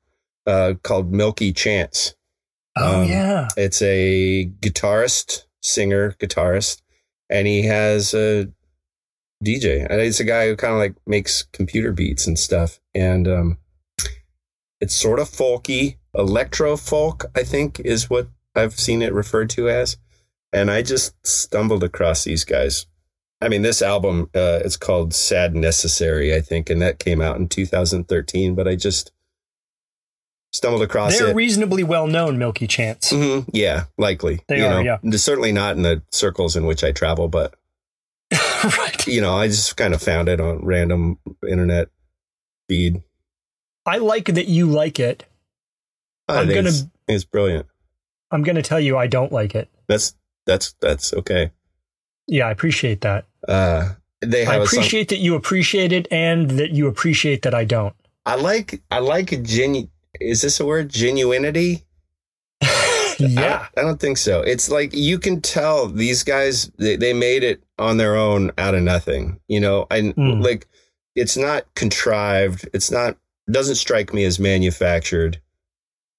Speaker 2: uh, called Milky Chance.
Speaker 1: Oh
Speaker 2: Um,
Speaker 1: yeah.
Speaker 2: It's a guitarist, singer, guitarist, and he has a DJ. And it's a guy who kind of like makes computer beats and stuff. And um, it's sort of folky, electro folk, I think, is what I've seen it referred to as. And I just stumbled across these guys. I mean, this album, uh, it's called Sadnecessary, I think, and that came out in 2013. But I just stumbled across
Speaker 1: They're
Speaker 2: it.
Speaker 1: reasonably well known, Milky Chance.
Speaker 2: hmm Yeah, likely.
Speaker 1: They
Speaker 2: you
Speaker 1: are,
Speaker 2: know,
Speaker 1: yeah.
Speaker 2: Certainly not in the circles in which I travel, but
Speaker 1: right.
Speaker 2: you know, I just kind of found it on random internet feed.
Speaker 1: I like that you like it.
Speaker 2: I
Speaker 1: I'm gonna-
Speaker 2: it's, it's brilliant.
Speaker 1: I'm going to tell you I don't like it.
Speaker 2: That's that's that's okay.
Speaker 1: Yeah, I appreciate that.
Speaker 2: Uh, they
Speaker 1: I
Speaker 2: have a song.
Speaker 1: appreciate that you appreciate it and that you appreciate that I don't.
Speaker 2: I like I like a genu. Is this a word? Genuinity.
Speaker 1: yeah.
Speaker 2: I, I don't think so. It's like you can tell these guys they, they made it on their own out of nothing. You know, and
Speaker 1: Mm.
Speaker 2: like it's not contrived. It's not doesn't strike me as manufactured.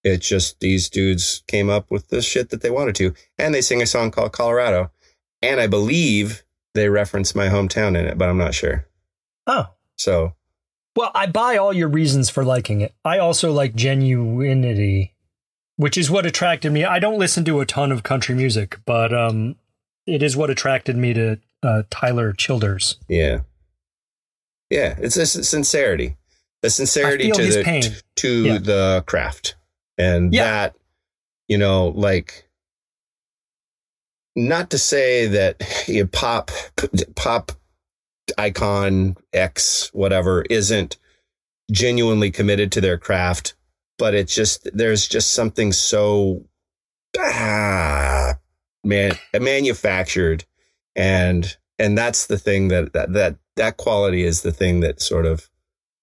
Speaker 2: It's just these dudes came up with the shit that they wanted to, and they sing a song called Colorado, and I believe they reference my hometown in it, but I'm not sure.
Speaker 1: Oh.
Speaker 2: So
Speaker 1: Well, I buy all your reasons for liking it. I also like genuinity, which is what attracted me. I don't listen to a ton of country music, but um it is what attracted me to uh, Tyler Childers.
Speaker 2: Yeah. Yeah, it's a sincerity. The sincerity to the
Speaker 1: pain.
Speaker 2: to yeah. the craft. And yeah. that you know, like not to say that you know, pop pop icon X whatever isn't genuinely committed to their craft, but it's just there's just something so ah, man manufactured and and that's the thing that that that, that quality is the thing that sort of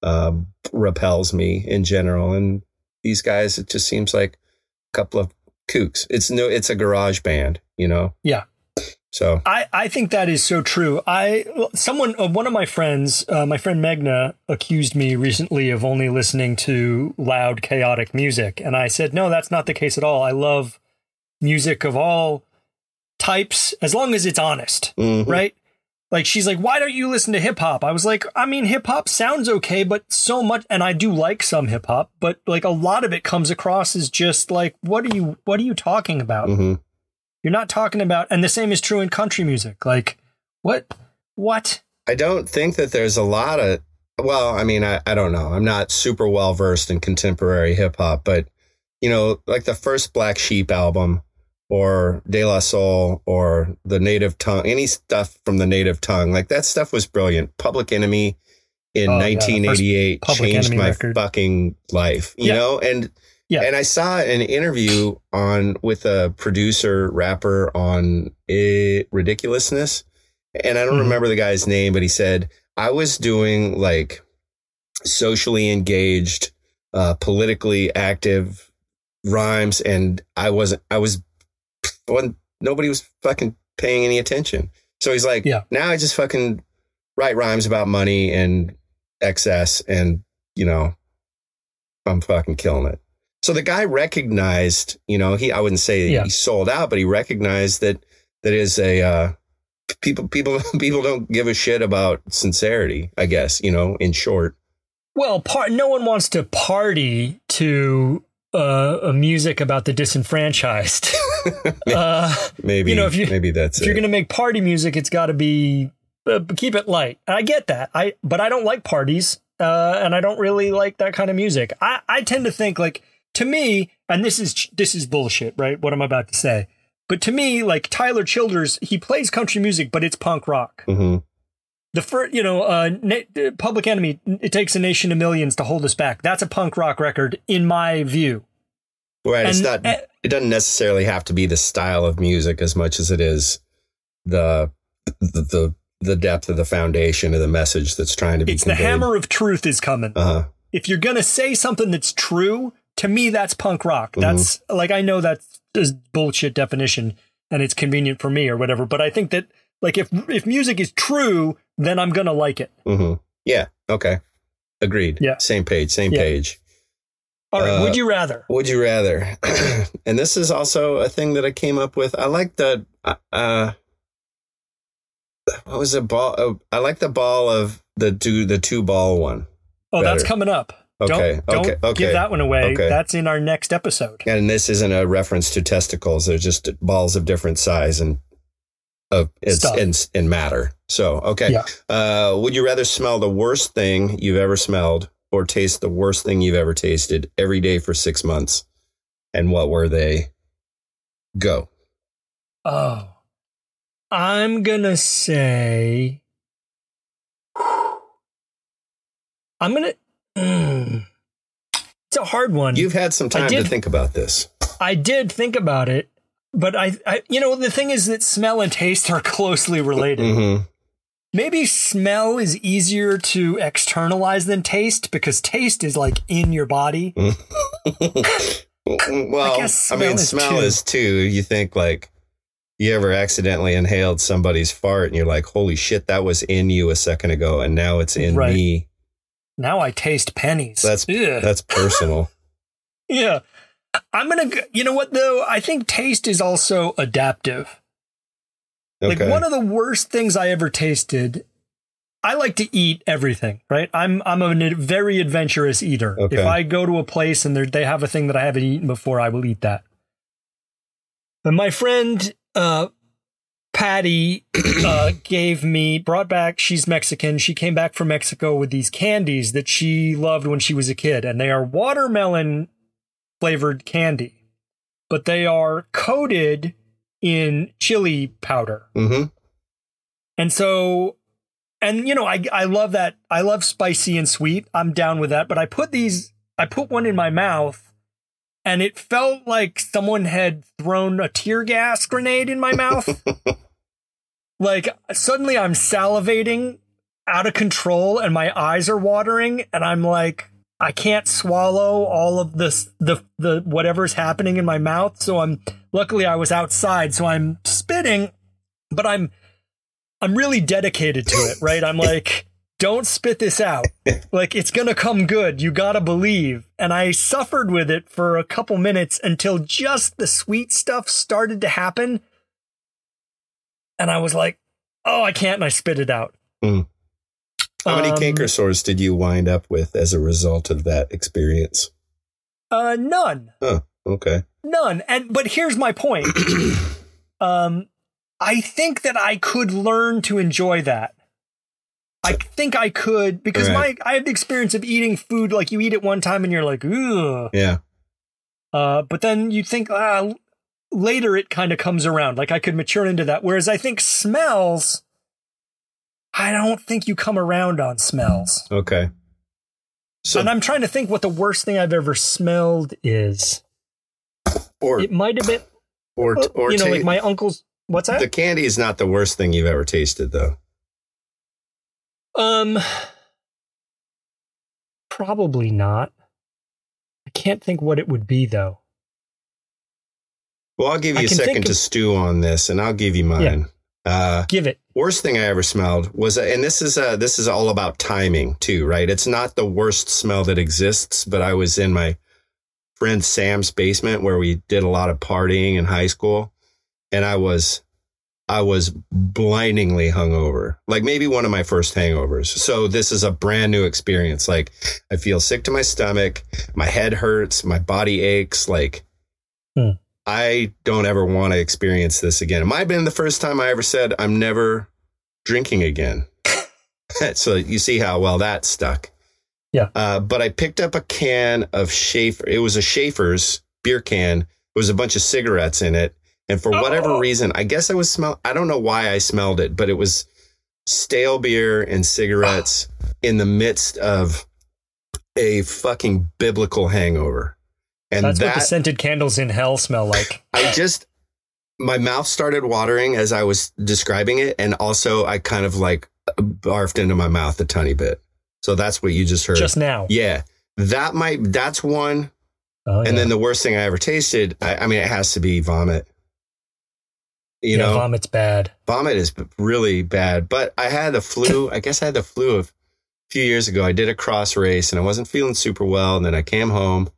Speaker 2: um, repels me in general and these guys it just seems like a couple of kooks it's no it's a garage band you know
Speaker 1: yeah
Speaker 2: so
Speaker 1: I, I think that is so true. I someone uh, one of my friends, uh, my friend Megna, accused me recently of only listening to loud, chaotic music, and I said no, that's not the case at all. I love music of all types as long as it's honest, mm-hmm. right? Like she's like, why don't you listen to hip hop? I was like, I mean, hip hop sounds okay, but so much, and I do like some hip hop, but like a lot of it comes across as just like, what are you, what are you talking about?
Speaker 2: Mm-hmm.
Speaker 1: You're not talking about, and the same is true in country music. Like, what? What?
Speaker 2: I don't think that there's a lot of, well, I mean, I, I don't know. I'm not super well versed in contemporary hip hop, but, you know, like the first Black Sheep album or De La Soul or the Native Tongue, any stuff from the Native Tongue, like that stuff was brilliant. Public Enemy in oh, 1988 yeah, changed my record. fucking life, you yeah. know? And, yeah. And I saw an interview on with a producer rapper on it, ridiculousness. And I don't mm-hmm. remember the guy's name, but he said, I was doing like socially engaged, uh, politically active rhymes and I wasn't, I was, when nobody was fucking paying any attention. So he's like,
Speaker 1: yeah.
Speaker 2: now I just fucking write rhymes about money and excess and, you know, I'm fucking killing it. So the guy recognized, you know, he I wouldn't say yeah. he sold out, but he recognized that that is a uh, people people people don't give a shit about sincerity. I guess you know, in short.
Speaker 1: Well, part no one wants to party to uh, a music about the disenfranchised.
Speaker 2: uh, maybe you know if you maybe that's
Speaker 1: if it. you're gonna make party music, it's got to be uh, keep it light. I get that. I but I don't like parties, uh, and I don't really like that kind of music. I I tend to think like to me, and this is this is bullshit, right? What I'm about to say. But to me, like Tyler Childers, he plays country music, but it's punk rock.
Speaker 2: Mm-hmm.
Speaker 1: The first, you know, uh, Na- Public Enemy, it takes a nation of millions to hold us back. That's a punk rock record, in my view.
Speaker 2: Right. And, it's not. Uh, it doesn't necessarily have to be the style of music as much as it is the the the, depth of the foundation of the message that's trying to be.
Speaker 1: It's
Speaker 2: conveyed.
Speaker 1: the hammer of truth is coming.
Speaker 2: Uh-huh.
Speaker 1: If you're gonna say something that's true, to me that's punk rock. Mm-hmm. That's like I know that's a bullshit definition and it's convenient for me or whatever, but I think that like if if music is true, then I'm gonna like it.
Speaker 2: Mm-hmm. Yeah. Okay. Agreed.
Speaker 1: Yeah.
Speaker 2: Same page. Same yeah. page.
Speaker 1: All right. Uh, would you rather?
Speaker 2: Would you rather? and this is also a thing that I came up with. I like the uh, uh what was a ball? Uh, I like the ball of the two the two ball one.
Speaker 1: Oh, better. that's coming up.
Speaker 2: Okay.
Speaker 1: Don't,
Speaker 2: okay.
Speaker 1: Don't
Speaker 2: okay.
Speaker 1: give that one away. Okay. That's in our next episode.
Speaker 2: And this isn't a reference to testicles. They're just balls of different size and of it's in, in matter. So okay.
Speaker 1: Yeah.
Speaker 2: Uh, would you rather smell the worst thing you've ever smelled or taste the worst thing you've ever tasted every day for six months? And what were they? Go.
Speaker 1: Oh. I'm gonna say I'm gonna Mm. It's a hard one.
Speaker 2: You've had some time did, to think about this.
Speaker 1: I did think about it, but I, I, you know, the thing is that smell and taste are closely related.
Speaker 2: Mm-hmm.
Speaker 1: Maybe smell is easier to externalize than taste because taste is like in your body.
Speaker 2: well, I, I, mean, is smell too. is too. You think like you ever accidentally inhaled somebody's fart and you're like, holy shit, that was in you a second ago and now it's in right. me.
Speaker 1: Now I taste pennies.
Speaker 2: That's Ugh. that's personal.
Speaker 1: yeah. I'm going to you know what though? I think taste is also adaptive. Okay. Like one of the worst things I ever tasted I like to eat everything, right? I'm I'm a very adventurous eater. Okay. If I go to a place and they have a thing that I haven't eaten before, I will eat that. But my friend uh, Patty uh, gave me, brought back, she's Mexican. She came back from Mexico with these candies that she loved when she was a kid, and they are watermelon flavored candy, but they are coated in chili powder.
Speaker 2: Mm-hmm.
Speaker 1: And so, and you know, I, I love that. I love spicy and sweet. I'm down with that, but I put these, I put one in my mouth and it felt like someone had thrown a tear gas grenade in my mouth. like suddenly I'm salivating out of control and my eyes are watering and I'm like I can't swallow all of this the the whatever's happening in my mouth. So I'm luckily I was outside so I'm spitting but I'm I'm really dedicated to it right? I'm like don't spit this out. Like it's to come good. You got to believe. And I suffered with it for a couple minutes until just the sweet stuff started to happen. And I was like oh I can't and I spit it out.
Speaker 2: Mm. How many
Speaker 1: Um,
Speaker 2: canker sores did you wind up with as a result of that experience?
Speaker 1: uh none
Speaker 2: Huh. Okay.
Speaker 1: None. And but here's my point. um I think that I could learn to enjoy that. I think I could because
Speaker 2: Right.
Speaker 1: my I have the experience of eating food like you eat it one time and you're like, ugh.
Speaker 2: Yeah.
Speaker 1: Uh, but then you think ah, later it kind of comes around. Like I could mature into that. Whereas I think smells, I don't think you come around on smells.
Speaker 2: Okay. So,
Speaker 1: and I'm trying to think what the worst thing I've ever smelled is.
Speaker 2: or
Speaker 1: It might have been,
Speaker 2: or or
Speaker 1: you know,
Speaker 2: ta-
Speaker 1: like my uncle's. What's that?
Speaker 2: the candy is not the worst thing you've ever tasted, though.
Speaker 1: Um, probably not. I can't think what it would be though.
Speaker 2: Well, I'll give you a
Speaker 1: can think
Speaker 2: second to
Speaker 1: of-
Speaker 2: stew on this, and I'll give you mine. Uh,
Speaker 1: Give it.
Speaker 2: worst thing I ever smelled was, and this is uh, this is all about timing too, right? It's not the worst smell that exists, but I was in my friend Sam's basement where we did a lot of partying in high school, and I was I was blindingly hungover, like maybe one of my first hangovers. So this is a brand new experience. Like I feel sick to my stomach, my head hurts, my body aches, like.
Speaker 1: Hmm.
Speaker 2: I don't ever want to experience this again. It might have been the first time I ever said I'm never drinking again. so you see how well that stuck.
Speaker 1: Yeah.
Speaker 2: Uh, but I picked up a can of Schaefer. It was a Schaefer's beer can. It was a bunch of cigarettes in it. And for whatever
Speaker 1: Oh.
Speaker 2: reason, I guess I was smell. I don't know why I smelled it, but it was stale beer and cigarettes in the midst of a fucking biblical hangover. And
Speaker 1: That's
Speaker 2: that
Speaker 1: what the scented candles in hell smell like.
Speaker 2: I just my mouth started watering as I was describing it, and also I kind of like barfed into my mouth a tiny bit. So that's what you just heard.
Speaker 1: Just now.
Speaker 2: yeah, that might that's one.
Speaker 1: Oh,
Speaker 2: And
Speaker 1: yeah.
Speaker 2: then the worst thing I ever tasted, I, I mean, it has to be vomit. You
Speaker 1: yeah,
Speaker 2: know,
Speaker 1: vomit's bad.
Speaker 2: vomit is really bad. But I had the flu. I guess I had the flu of a few years ago. I did a cross race and I wasn't feeling super well. And then I came home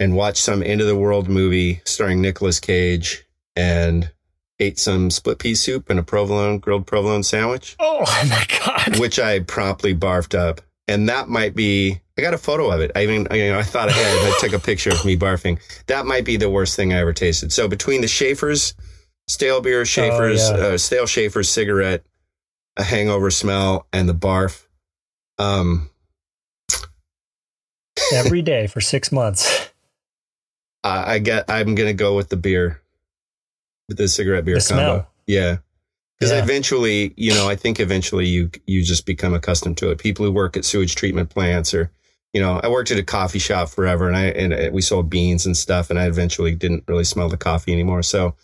Speaker 2: and watched some end of the world movie starring Nicolas Cage and ate some split pea soup and a provolone grilled provolone sandwich,
Speaker 1: Oh my god.
Speaker 2: which I promptly barfed up. And that might be. I got a photo of it. I even you know, I thought ahead. I took a picture of me barfing. That might be the worst thing I ever tasted. So between the Schaefer's, stale beer, Schaefer's,
Speaker 1: yeah.
Speaker 2: uh, stale Schaefer's cigarette, a hangover smell, and the barf. Um,
Speaker 1: Every day for six months.
Speaker 2: I, I get. I'm gonna go with the beer, with the cigarette beer
Speaker 1: The
Speaker 2: combo.
Speaker 1: smell.
Speaker 2: Yeah, because
Speaker 1: Yeah.
Speaker 2: eventually, you know, I think eventually you you just become accustomed to it. People who work at sewage treatment plants, or you know, I worked at a coffee shop forever, and I and uh, we sold beans and stuff, and I eventually didn't really smell the coffee anymore. So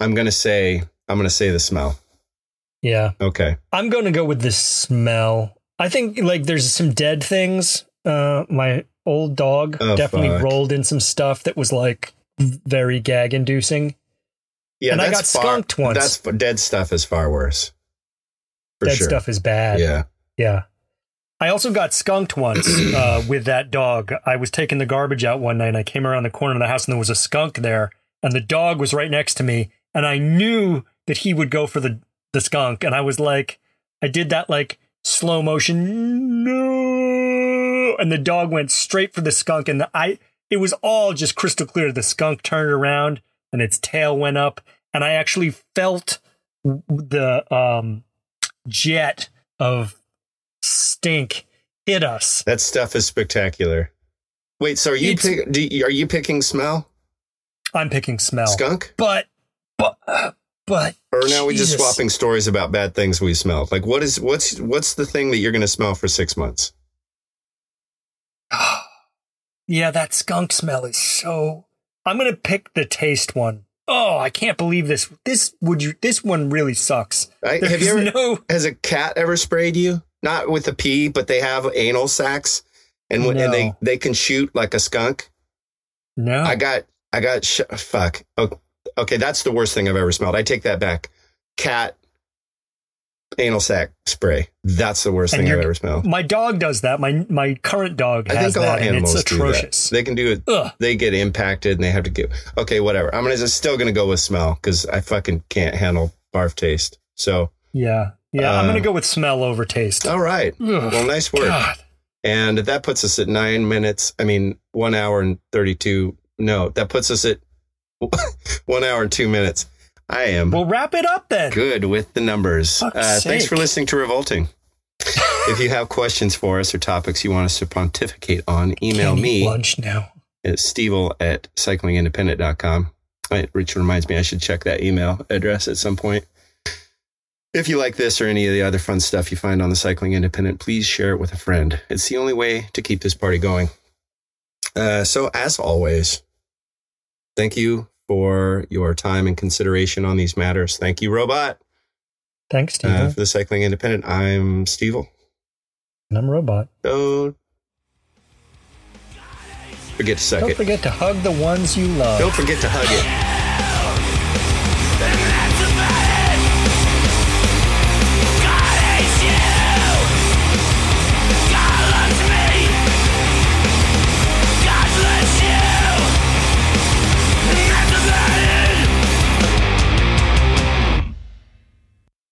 Speaker 2: I'm gonna say I'm gonna say the smell.
Speaker 1: Yeah.
Speaker 2: Okay.
Speaker 1: I'm going to go with the smell. I think like there's some dead things. Uh, my old dog
Speaker 2: Oh,
Speaker 1: definitely
Speaker 2: fuck.
Speaker 1: rolled in some stuff that was like very gag inducing.
Speaker 2: Yeah,
Speaker 1: And I got
Speaker 2: far-
Speaker 1: skunked once.
Speaker 2: That's dead stuff is far worse. For
Speaker 1: Dead
Speaker 2: sure.
Speaker 1: stuff is bad.
Speaker 2: Yeah.
Speaker 1: Yeah. I also got skunked once uh, with that dog. I was taking the garbage out one night and I came around the corner of the house and there was a skunk there and the dog was right next to me and I knew that he would go for the, the skunk and I was like, I did that like slow motion, no, and the dog went straight for the skunk and the, I, it was all just crystal clear. The skunk turned around and its tail went up and I actually felt the um, jet of stink hit us.
Speaker 2: That stuff is spectacular. Wait, so are you, pick, you are you picking smell
Speaker 1: I'm picking smell,
Speaker 2: skunk,
Speaker 1: but but but
Speaker 2: or now we're just swapping stories about bad things we smelled? Like, what is what's what's the thing that you're going to smell for six months?
Speaker 1: yeah, that skunk smell is so. I'm gonna pick the taste one. Oh, I can't believe this. This would you? This one really sucks.
Speaker 2: Right? Have you ever
Speaker 1: no.
Speaker 2: has a cat ever sprayed you? Not with a pee, but they have anal sacs, and when and they they can shoot like a skunk.
Speaker 1: No,
Speaker 2: I got I got sh- fuck. Okay, okay, that's the worst thing I've ever smelled. I take that back. Cat anal sac spray. That's the worst
Speaker 1: And
Speaker 2: thing I've ever smelled.
Speaker 1: my dog does that. My my current dog
Speaker 2: I
Speaker 1: has
Speaker 2: think all
Speaker 1: that, and
Speaker 2: animals
Speaker 1: it's
Speaker 2: do that.
Speaker 1: atrocious.
Speaker 2: They can do it.
Speaker 1: Ugh.
Speaker 2: They get impacted and they have to get. Okay, whatever. I'm gonna just still gonna go with smell because I fucking can't handle barf taste. So,
Speaker 1: Yeah, yeah. I'm
Speaker 2: Uh,
Speaker 1: gonna go with smell over taste.
Speaker 2: all right.
Speaker 1: Ugh,
Speaker 2: Well, nice work.
Speaker 1: God.
Speaker 2: And that puts us at nine minutes. I mean, one hour and 32. No, that puts us at one hour and two minutes. I am
Speaker 1: We'll wrap it up then.
Speaker 2: good with the numbers. Uh, thanks for listening to Revolting. if you have questions for us or topics you want us to pontificate on, email
Speaker 1: Can't
Speaker 2: me
Speaker 1: lunch now.
Speaker 2: at stevil at cyclingindependent.com. Uh, Which reminds me, I should check that email address at some point. If you like this or any of the other fun stuff you find on the Cycling Independent, please share it with a friend. It's the only way to keep this party going. Uh, so, as always, thank you for your time and consideration on these matters. Thank you, Robot.
Speaker 1: Thanks, Steve.
Speaker 2: Uh, for the Cycling Independent, I'm Stevil.
Speaker 1: and I'm robot.
Speaker 2: Don't forget to suck
Speaker 1: Don't
Speaker 2: it.
Speaker 1: forget to hug the ones you love.
Speaker 2: Don't forget to hug it.